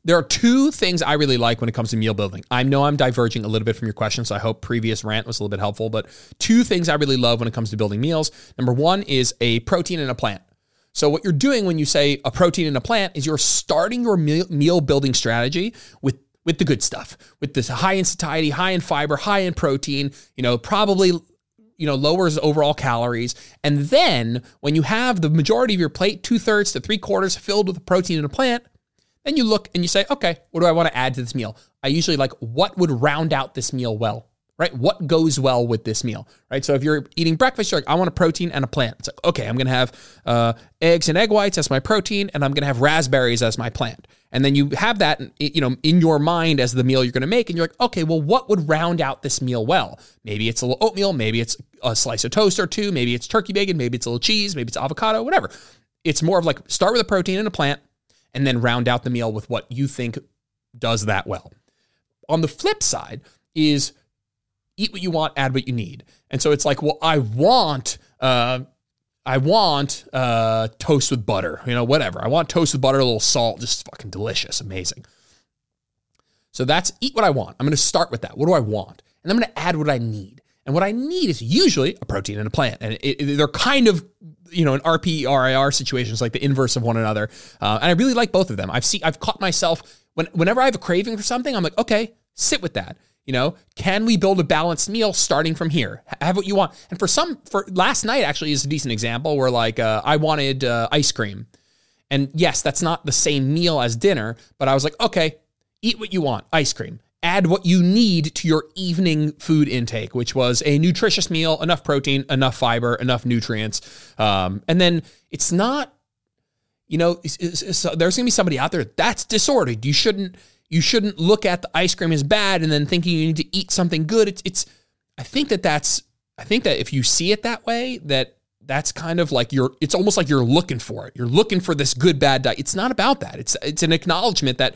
there are two things I really like when it comes to meal building. I know I'm diverging a little bit from your question, so I hope previous rant was a little bit helpful. But two things I really love when it comes to building meals. Number one is a protein and a plant. So what you're doing when you say a protein and a plant is you're starting your meal building strategy with with the good stuff, with this high in satiety, high in fiber, high in protein. You know, probably you know, lowers overall calories. And then when you have the majority of your plate, two thirds to three quarters filled with protein in a plant, then you look and you say, okay, what do I want to add to this meal? I usually like what would round out this meal well right? What goes well with this meal, right? So if you're eating breakfast, you're like, I want a protein and a plant. It's like, okay, I'm gonna have uh, eggs and egg whites as my protein, and I'm gonna have raspberries as my plant. And then you have that, you know, in your mind as the meal you're gonna make, and you're like, okay, well, what would round out this meal well? Maybe it's a little oatmeal, maybe it's a slice of toast or two, maybe it's turkey bacon, maybe it's a little cheese, maybe it's avocado, whatever. It's more of like start with a protein and a plant, and then round out the meal with what you think does that well. On the flip side is eat what you want, add what you need. And so it's like, well, I want, uh, I want uh, toast with butter, you know, whatever. I want toast with butter, a little salt, just fucking delicious, amazing. So that's eat what I want. I'm going to start with that. What do I want? And I'm going to add what I need. And what I need is usually a protein and a plant. And it, it, they're kind of, you know, an RP, RIR situations like the inverse of one another. Uh, and I really like both of them. I've seen, I've caught myself when, whenever I have a craving for something, I'm like, okay, sit with that You know, can we build a balanced meal starting from here? Have what you want. And for some, for last night actually is a decent example where like uh, I wanted uh, ice cream, and yes, that's not the same meal as dinner, but I was like, okay, eat what you want, ice cream. Add what you need to your evening food intake, which was a nutritious meal, enough protein, enough fiber, enough nutrients, um, and then it's not you know, there's going to be somebody out there that's disordered. You shouldn't you shouldn't look at the ice cream as bad and then thinking you need to eat something good. It's it's I think that that's I think that if you see it that way, that that's kind of like you're it's almost like you're looking for it. You're looking for this good bad diet. It's not about that. It's it's an acknowledgement that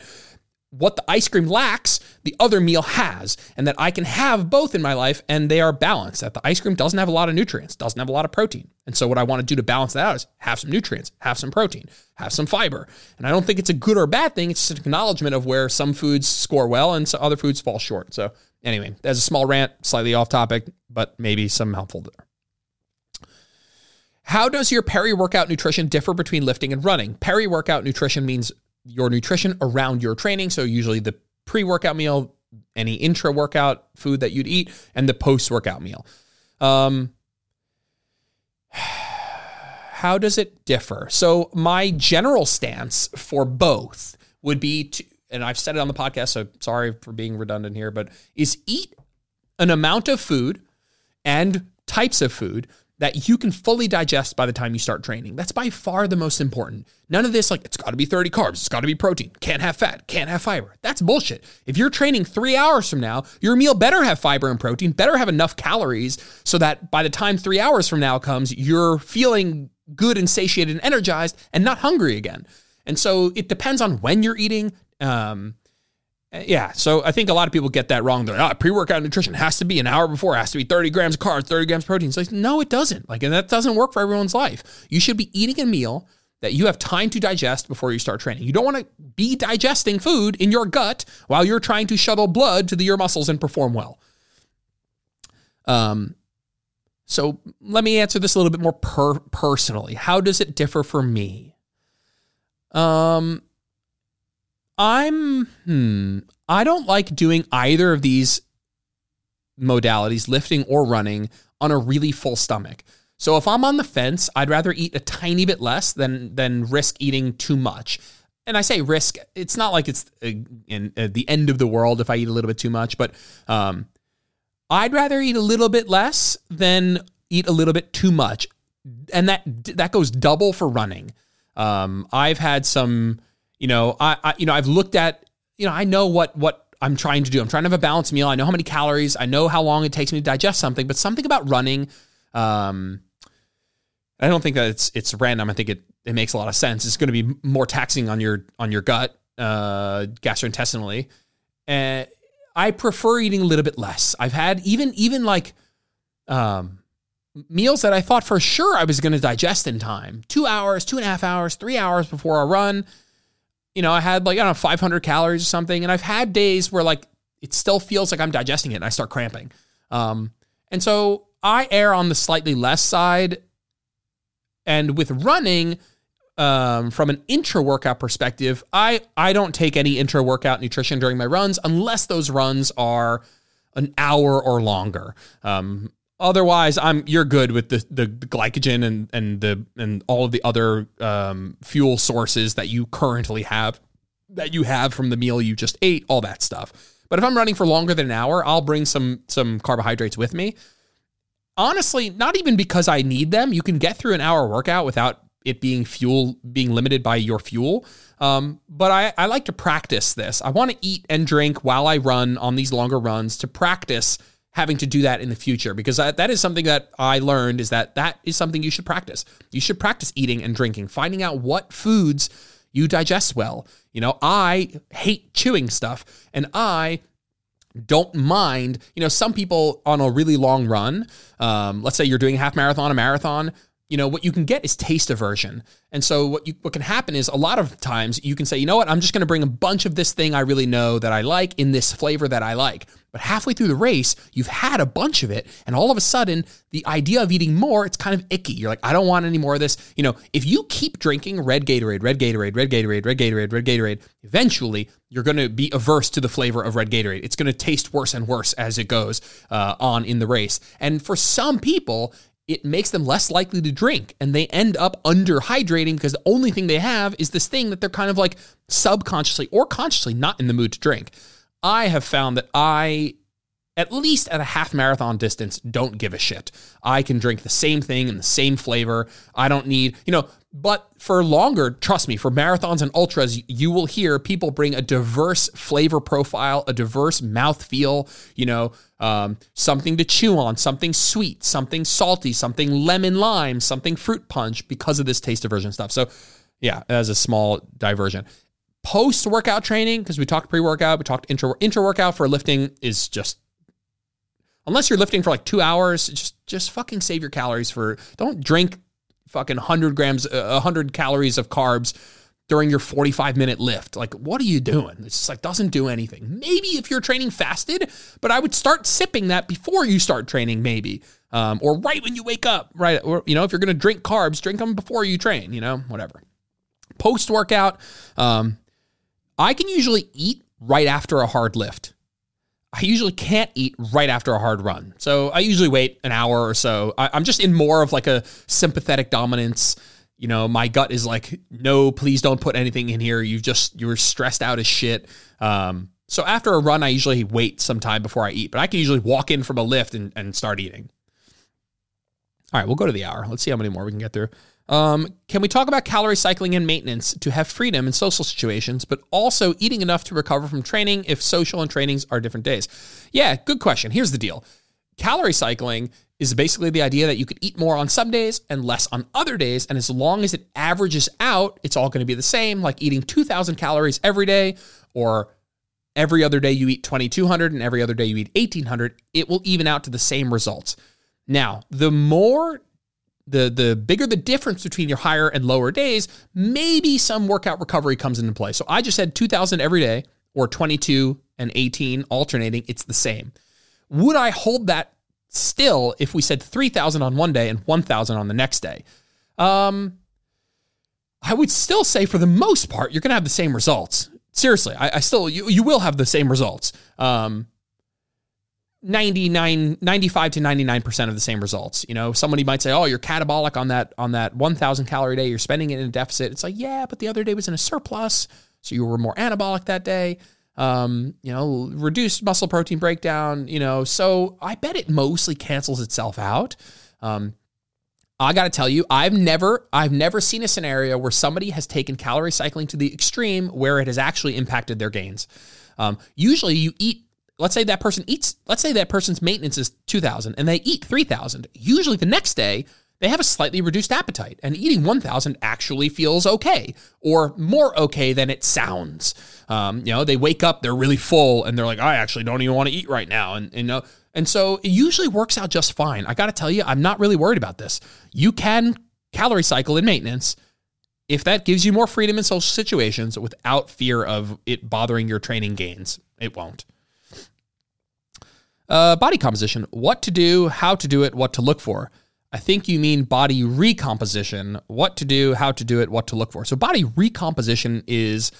what the ice cream lacks, the other meal has, and that I can have both in my life and they are balanced. That the ice cream doesn't have a lot of nutrients, doesn't have a lot of protein. And so, what I want to do to balance that out is have some nutrients, have some protein, have some fiber. And I don't think it's a good or bad thing. It's just an acknowledgement of where some foods score well and other foods fall short. So, anyway, as a small rant, slightly off topic, but maybe some helpful there. How does your peri workout nutrition differ between lifting and running? Peri workout nutrition means your nutrition around your training. So usually the pre-workout meal, any intra-workout food that you'd eat, and the post-workout meal. Um, how does it differ? So my general stance for both would be to, and I've said it on the podcast, so sorry for being redundant here, but is eat an amount of food and types of food that you can fully digest by the time you start training. That's by far the most important. None of this, like, it's got to be 30 carbs, it's got to be protein, can't have fat, can't have fiber. That's bullshit. If you're training three hours from now, your meal better have fiber and protein, better have enough calories so that by the time three hours from now comes, you're feeling good and satiated and energized and not hungry again. And so it depends on when you're eating. Um, yeah, so I think a lot of people get that wrong. They're oh, pre-workout nutrition has to be an hour before, it has to be 30 grams of carbs, 30 grams of protein. It's like, no, it doesn't. Like, and that doesn't work for everyone's life. You should be eating a meal that you have time to digest before you start training. You don't want to be digesting food in your gut while you're trying to shuttle blood to the, your muscles and perform well. Um, so let me answer this a little bit more per- personally. How does it differ for me? Um, I'm hmm, I don't like doing either of these modalities, lifting or running, on a really full stomach. So if I'm on the fence, I'd rather eat a tiny bit less than than risk eating too much. And I say risk, it's not like it's uh, in, uh, the end of the world if I eat a little bit too much, but um, I'd rather eat a little bit less than eat a little bit too much, and that that goes double for running. Um, I've had some you know, I, I you know, I've looked at, you know, I know what what I'm trying to do. I'm trying to have a balanced meal. I know how many calories. I know how long it takes me to digest something. But something about running, um, I don't think that it's it's random. I think it it makes a lot of sense. It's going to be more taxing on your on your gut, uh, gastrointestinally. And I prefer eating a little bit less. I've had even even like um, meals that I thought for sure I was going to digest in time. Two hours, two and a half hours, three hours before a run you know, I had like, I don't know, 500 calories or something. And I've had days where like it still feels like I'm digesting it and I start cramping. Um, and so I err on the slightly less side. And with running, um, from an intra workout perspective, I, I don't take any intra workout nutrition during my runs unless those runs are an hour or longer. Um, Otherwise, I'm you're good with the, the glycogen and and the and all of the other um, fuel sources that you currently have that you have from the meal you just ate, all that stuff. But if I'm running for longer than an hour, I'll bring some some carbohydrates with me. Honestly, not even because I need them. You can get through an hour workout without it being fuel being limited by your fuel. Um, but I, I like to practice this. I want to eat and drink while I run on these longer runs to practice having to do that in the future because that, that is something that I learned is that that is something you should practice. You should practice eating and drinking, finding out what foods you digest well. You know, I hate chewing stuff and I don't mind, you know, some people on a really long run, um, let's say you're doing half marathon, a marathon, you know what you can get is taste aversion. And so what you what can happen is a lot of times you can say you know what? I'm just going to bring a bunch of this thing i really know that i like in this flavor that i like. But halfway through the race you've had a bunch of it and all of a sudden the idea of eating more it's kind of icky. You're like i don't want any more of this. You know if you keep drinking red gatorade red gatorade red gatorade red gatorade red gatorade eventually you're going to be averse to the flavor of red gatorade. It's going to taste worse and worse as it goes uh, on in the race. And for some people it makes them less likely to drink and they end up underhydrating because the only thing they have is this thing that they're kind of like subconsciously or consciously not in the mood to drink. I have found that I at least at a half marathon distance, don't give a shit. I can drink the same thing in the same flavor. I don't need, you know, but for longer, trust me, for marathons and ultras, you will hear people bring a diverse flavor profile, a diverse mouth feel, you know, um, something to chew on, something sweet, something salty, something lemon lime, something fruit punch because of this taste aversion stuff. So, yeah, as a small diversion. Post workout training, because we talked pre workout, we talked intra intra workout for lifting is just unless you're lifting for like two hours, just just fucking save your calories for. Don't drink fucking 100 grams, uh, 100 calories of carbs during your 45 minute lift. Like, what are you doing? It's just like doesn't do anything. Maybe if you're training fasted, but I would start sipping that before you start training, maybe. Um, or right when you wake up, right? Or, you know, if you're going to drink carbs, drink them before you train, you know, whatever. Post workout, um, I can usually eat right after a hard lift. I usually can't eat right after a hard run. So I usually wait an hour or so. I, am just in more of like a sympathetic dominance. You know, my gut is like, no, please don't put anything in here. You just, you're stressed out as shit. Um, so after a run, I usually wait some time before I eat, but I can usually walk in from a lift and, and start eating. All right, we'll go to the hour. Let's see how many more we can get through. Um, can we talk about calorie cycling and maintenance to have freedom in social situations, but also eating enough to recover from training if social and trainings are different days? Yeah, good question. Here's the deal calorie cycling is basically the idea that you could eat more on some days and less on other days. And as long as it averages out, it's all going to be the same, like eating 2,000 calories every day or every other day you eat 2,200 and every other day you eat 1,800. It will even out to the same results. Now, the more the the bigger the difference between your higher and lower days, maybe some workout recovery comes into play. So I just said 2000 every day or 22 and 18 alternating, it's the same. Would I hold that still if we said 3000 on one day and 1000 on the next day? Um I would still say for the most part you're going to have the same results. Seriously, I, I still you you will have the same results. Um 99 95 to 99% of the same results you know somebody might say oh you're catabolic on that on that 1000 calorie day you're spending it in a deficit it's like yeah but the other day was in a surplus so you were more anabolic that day um, you know reduced muscle protein breakdown you know so i bet it mostly cancels itself out um, i got to tell you i've never i've never seen a scenario where somebody has taken calorie cycling to the extreme where it has actually impacted their gains um, usually you eat let's say that person eats, let's say that person's maintenance is 2000 and they eat 3000. Usually the next day, they have a slightly reduced appetite and eating 1000 actually feels okay or more okay than it sounds. Um, you know, they wake up, they're really full and they're like, I actually don't even want to eat right now. And, you know, and so it usually works out just fine. I got to tell you, I'm not really worried about this. You can calorie cycle in maintenance if that gives you more freedom in social situations without fear of it bothering your training gains. It won't. Uh, body composition. What to do, how to do it, what to look for. I think you mean body recomposition. What to do, how to do it, what to look for. So, body recomposition is,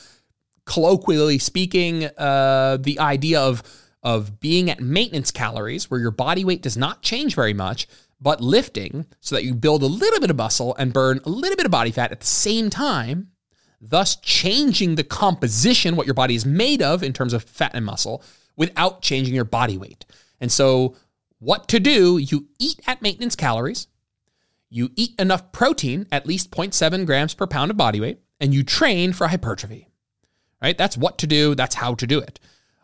colloquially speaking, uh, the idea of of being at maintenance calories, where your body weight does not change very much, but lifting so that you build a little bit of muscle and burn a little bit of body fat at the same time, thus changing the composition, what your body is made of in terms of fat and muscle, without changing your body weight. And so, what to do? You eat at maintenance calories, you eat enough protein, at least 0.7 grams per pound of body weight, and you train for hypertrophy. Right? That's what to do, that's how to do it.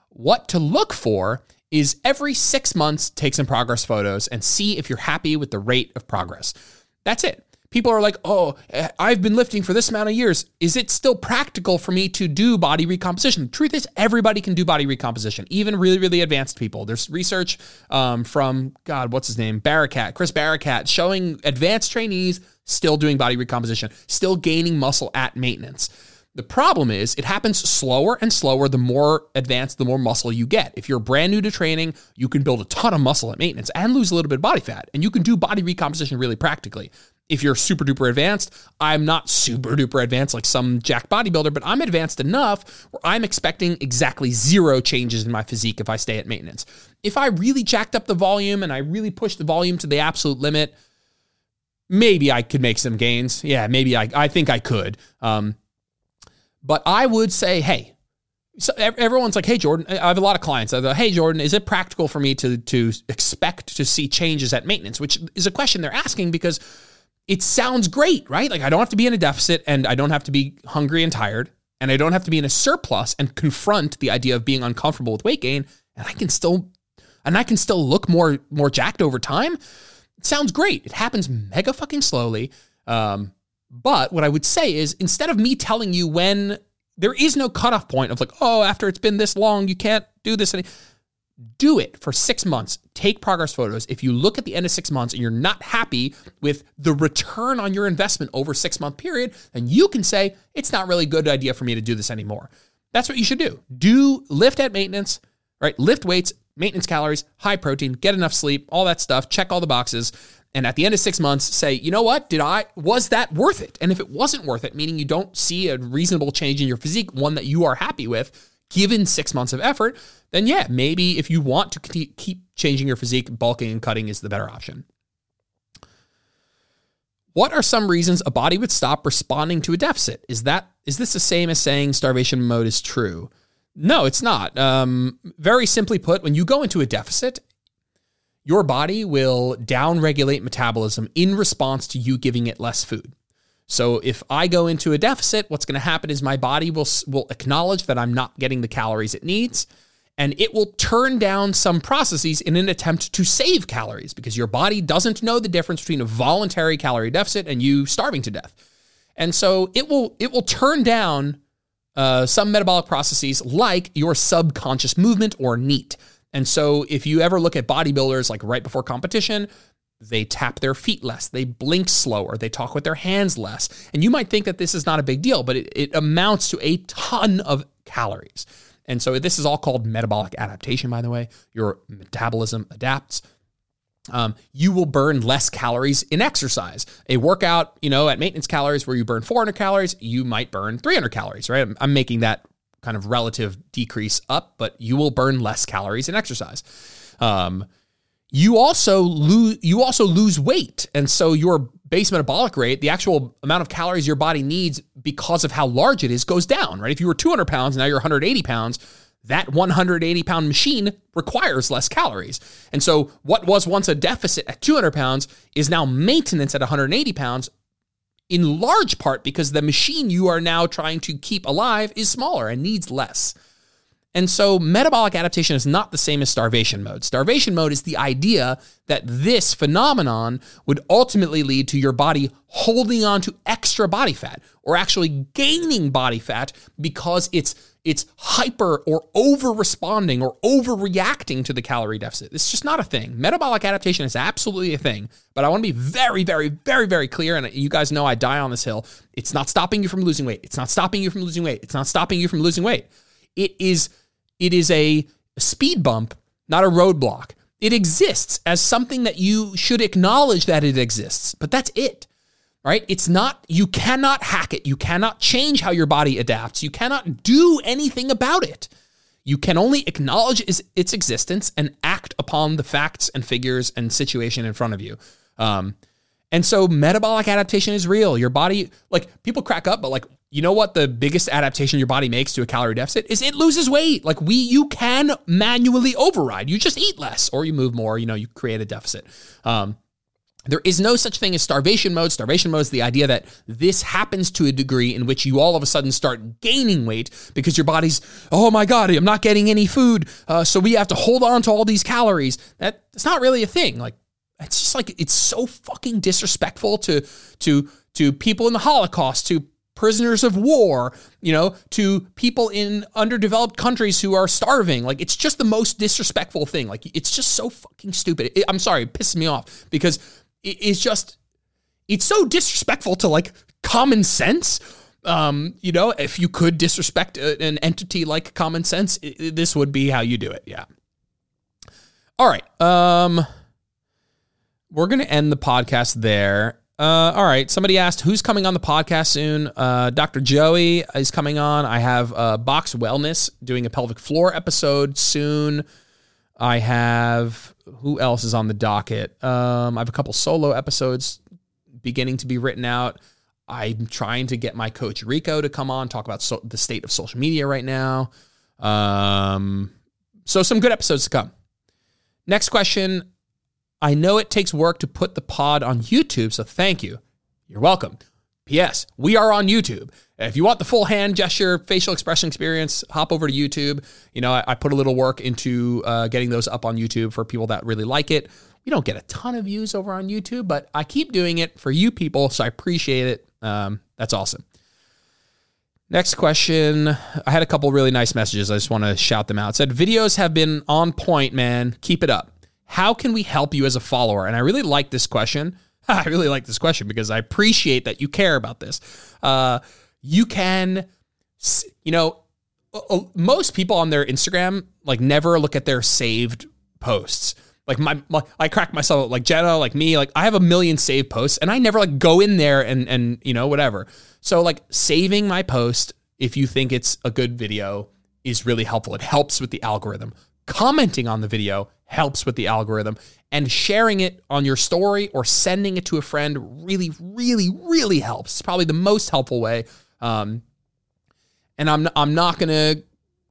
What to look for is every six months, take some progress photos and see if you're happy with the rate of progress. That's it. People are like, oh, eh, I've been lifting for this amount of years. Is it still practical for me to do body recomposition? The truth is, everybody can do body recomposition, even really, really advanced people. There's research um, from, God, what's his name? Barakat, Chris Barakat, showing advanced trainees still doing body recomposition, still gaining muscle at maintenance. The problem is it happens slower and slower the more advanced, the more muscle you get. If you're brand new to training, you can build a ton of muscle at maintenance and lose a little bit of body fat, and you can do body recomposition really practically if you're super duper advanced, I'm not super duper advanced like some jack bodybuilder, but I'm advanced enough where I'm expecting exactly zero changes in my physique if I stay at maintenance. If I really jacked up the volume and I really pushed the volume to the absolute limit, maybe I could make some gains. Yeah, maybe I, I think I could. Um, but I would say, hey, so everyone's like, "Hey Jordan," I have a lot of clients. I go, "Hey Jordan, is it practical for me to to expect to see changes at maintenance?" Which is a question they're asking because it sounds great, right? Like I don't have to be in a deficit and I don't have to be hungry and tired and I don't have to be in a surplus and confront the idea of being uncomfortable with weight gain and I can still and I can still look more more jacked over time. It sounds great. It happens mega fucking slowly. Um, but what I would say is instead of me telling you when there is no cutoff point of like, oh, after it's been this long, you can't do this. Any- do it for six months. Take progress photos. If you look at the end of six months and you're not happy with the return on your investment over six month period, then you can say it's not really a good idea for me to do this anymore. That's what you should do. Do lift at maintenance, right? Lift weights, maintenance calories, high protein, get enough sleep, all that stuff. Check all the boxes. And at the end of six months, say, you know what? Did I, was that worth it? And if it wasn't worth it, meaning you don't see a reasonable change in your physique, one that you are happy with, given six months of effort, then yeah, maybe if you want to keep changing your physique, bulking and cutting is the better option. What are some reasons a body would stop responding to a deficit? Is that is this the same as saying starvation mode is true? No, it's not. Um, very simply put, when you go into a deficit, your body will downregulate metabolism in response to you giving it less food. So if I go into a deficit, what's going to happen is my body will will acknowledge that I'm not getting the calories it needs and it will turn down some processes in an attempt to save calories because your body doesn't know the difference between a voluntary calorie deficit and you starving to death. And so it will it will turn down uh, some metabolic processes like your subconscious movement or NEAT. And so if you ever look at bodybuilders like right before competition, they tap their feet less, they blink slower, they talk with their hands less. And you might think that this is not a big deal, but it, it amounts to a ton of calories. And so this is all called metabolic adaptation, by the way. Your metabolism adapts. Um, you will burn less calories in exercise. A workout, you know, at maintenance calories where you burn 400 calories, you might burn 300 calories, right? I'm, I'm making that kind of relative decrease up, but you will burn less calories in exercise. Um, you also lose you also lose weight. And so your base metabolic rate the actual amount of calories your body needs because of how large it is goes down right? If you were 200 pounds now you're 180 pounds that 180 pound machine requires less calories. And so what was once a deficit at 200 pounds is now maintenance at 180 pounds in large part because the machine you are now trying to keep alive is smaller and needs less and so metabolic adaptation is not the same as starvation mode. Starvation mode is the idea that this phenomenon would ultimately lead to your body holding on to extra body fat or actually gaining body fat because it's it's hyper or over responding or overreacting to the calorie deficit. It's just not a thing. Metabolic adaptation is absolutely a thing, but I want to be very, very, very, very clear. And you guys know I die on this hill. It's not stopping you from losing weight. It's not stopping you from losing weight. It's not stopping you from losing weight. It is it is a speed bump, not a roadblock. It exists as something that you should acknowledge that it exists, but that's it. Right? It's not, you cannot hack it. You cannot change how your body adapts. You cannot do anything about it. You can only acknowledge its existence and act upon the facts and figures and situation in front of you. Um, and so metabolic adaptation is real. Your body, like people crack up, but like you know what the biggest adaptation your body makes to a calorie deficit is it loses weight. Like we you can manually override. You just eat less or you move more, you know, you create a deficit. Um, there is no such thing as starvation mode. Starvation mode is the idea that this happens to a degree in which you all of a sudden start gaining weight because your body's, oh my God, I'm not getting any food. Uh, so we have to hold on to all these calories. That, that's not really a thing. Like it's just like it's so fucking disrespectful to to to people in the Holocaust, to prisoners of war, you know, to people in underdeveloped countries who are starving. Like it's just the most disrespectful thing. Like it's just so fucking stupid. It, I'm sorry, it pisses me off because it, it's just it's so disrespectful to like common sense. Um, you know, if you could disrespect an entity like common sense, it, this would be how you do it. Yeah. All right. Um, we're gonna end the podcast there. Uh, all right. Somebody asked who's coming on the podcast soon. Uh, Dr. Joey is coming on. I have uh, Box Wellness doing a pelvic floor episode soon. I have who else is on the docket? Um, I have a couple solo episodes beginning to be written out. I'm trying to get my coach Rico to come on talk about so, the state of social media right now. Um, so some good episodes to come. Next question I know it takes work to put the pod on YouTube, so thank you. You're welcome. P.S. We are on YouTube. If you want the full hand gesture, facial expression experience, hop over to YouTube. You know, I, I put a little work into uh, getting those up on YouTube for people that really like it. We don't get a ton of views over on YouTube, but I keep doing it for you people, so I appreciate it. Um, that's awesome. Next question. I had a couple really nice messages. I just want to shout them out. It said, Videos have been on point, man. Keep it up. How can we help you as a follower? And I really like this question. I really like this question because I appreciate that you care about this. Uh, you can, you know, most people on their Instagram like never look at their saved posts. Like my, my, I crack myself like Jenna, like me, like I have a million saved posts and I never like go in there and and you know whatever. So like saving my post if you think it's a good video is really helpful. It helps with the algorithm. Commenting on the video helps with the algorithm. And sharing it on your story or sending it to a friend really, really, really helps. It's probably the most helpful way. Um, and I'm I'm not gonna.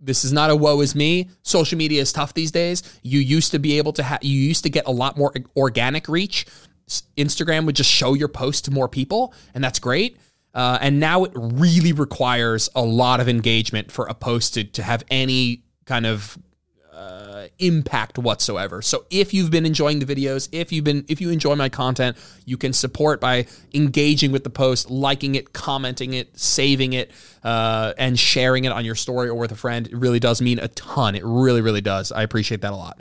This is not a woe is me. Social media is tough these days. You used to be able to have. You used to get a lot more organic reach. Instagram would just show your post to more people, and that's great. Uh, and now it really requires a lot of engagement for a post to, to have any kind of impact whatsoever. So if you've been enjoying the videos, if you've been if you enjoy my content, you can support by engaging with the post, liking it, commenting it, saving it, uh, and sharing it on your story or with a friend. It really does mean a ton. It really, really does. I appreciate that a lot.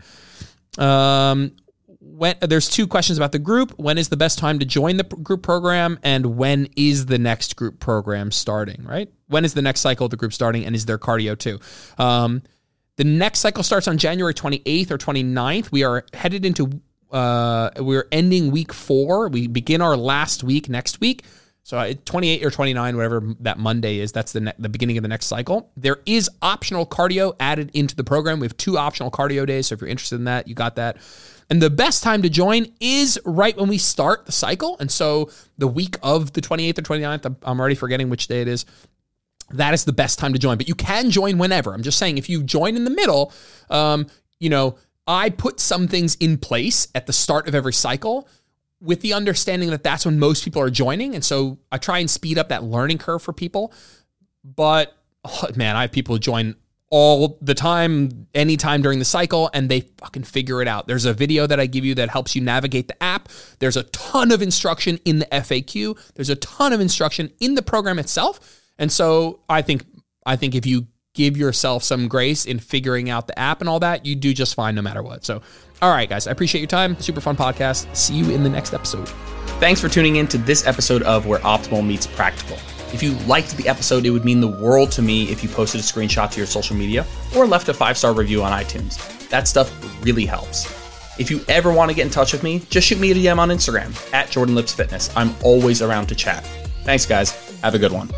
Um, when there's two questions about the group. When is the best time to join the group program, and when is the next group program starting? Right? When is the next cycle of the group starting, and is there cardio too? Um, the next cycle starts on January 28th or 29th. We are headed into, uh, we're ending week four. We begin our last week next week. So uh, 28 or 29, whatever that Monday is, that's the ne- the beginning of the next cycle. There is optional cardio added into the program. We have two optional cardio days. So if you're interested in that, you got that. And the best time to join is right when we start the cycle. And so the week of the 28th or 29th, I'm already forgetting which day it is that is the best time to join. But you can join whenever. I'm just saying, if you join in the middle, um, you know, I put some things in place at the start of every cycle with the understanding that that's when most people are joining. And so I try and speed up that learning curve for people. But oh, man, I have people who join all the time, anytime during the cycle, and they fucking figure it out. There's a video that I give you that helps you navigate the app. There's a ton of instruction in the FAQ. There's a ton of instruction in the program itself. And so I think I think if you give yourself some grace in figuring out the app and all that, you do just fine no matter what. So, all right, guys, I appreciate your time. Super fun podcast. See you in the next episode. Thanks for tuning in to this episode of Where Optimal Meets Practical. If you liked the episode, it would mean the world to me if you posted a screenshot to your social media or left a five star review on iTunes. That stuff really helps. If you ever want to get in touch with me, just shoot me a DM on Instagram at Jordan Lips Fitness. I'm always around to chat. Thanks, guys. Have a good one.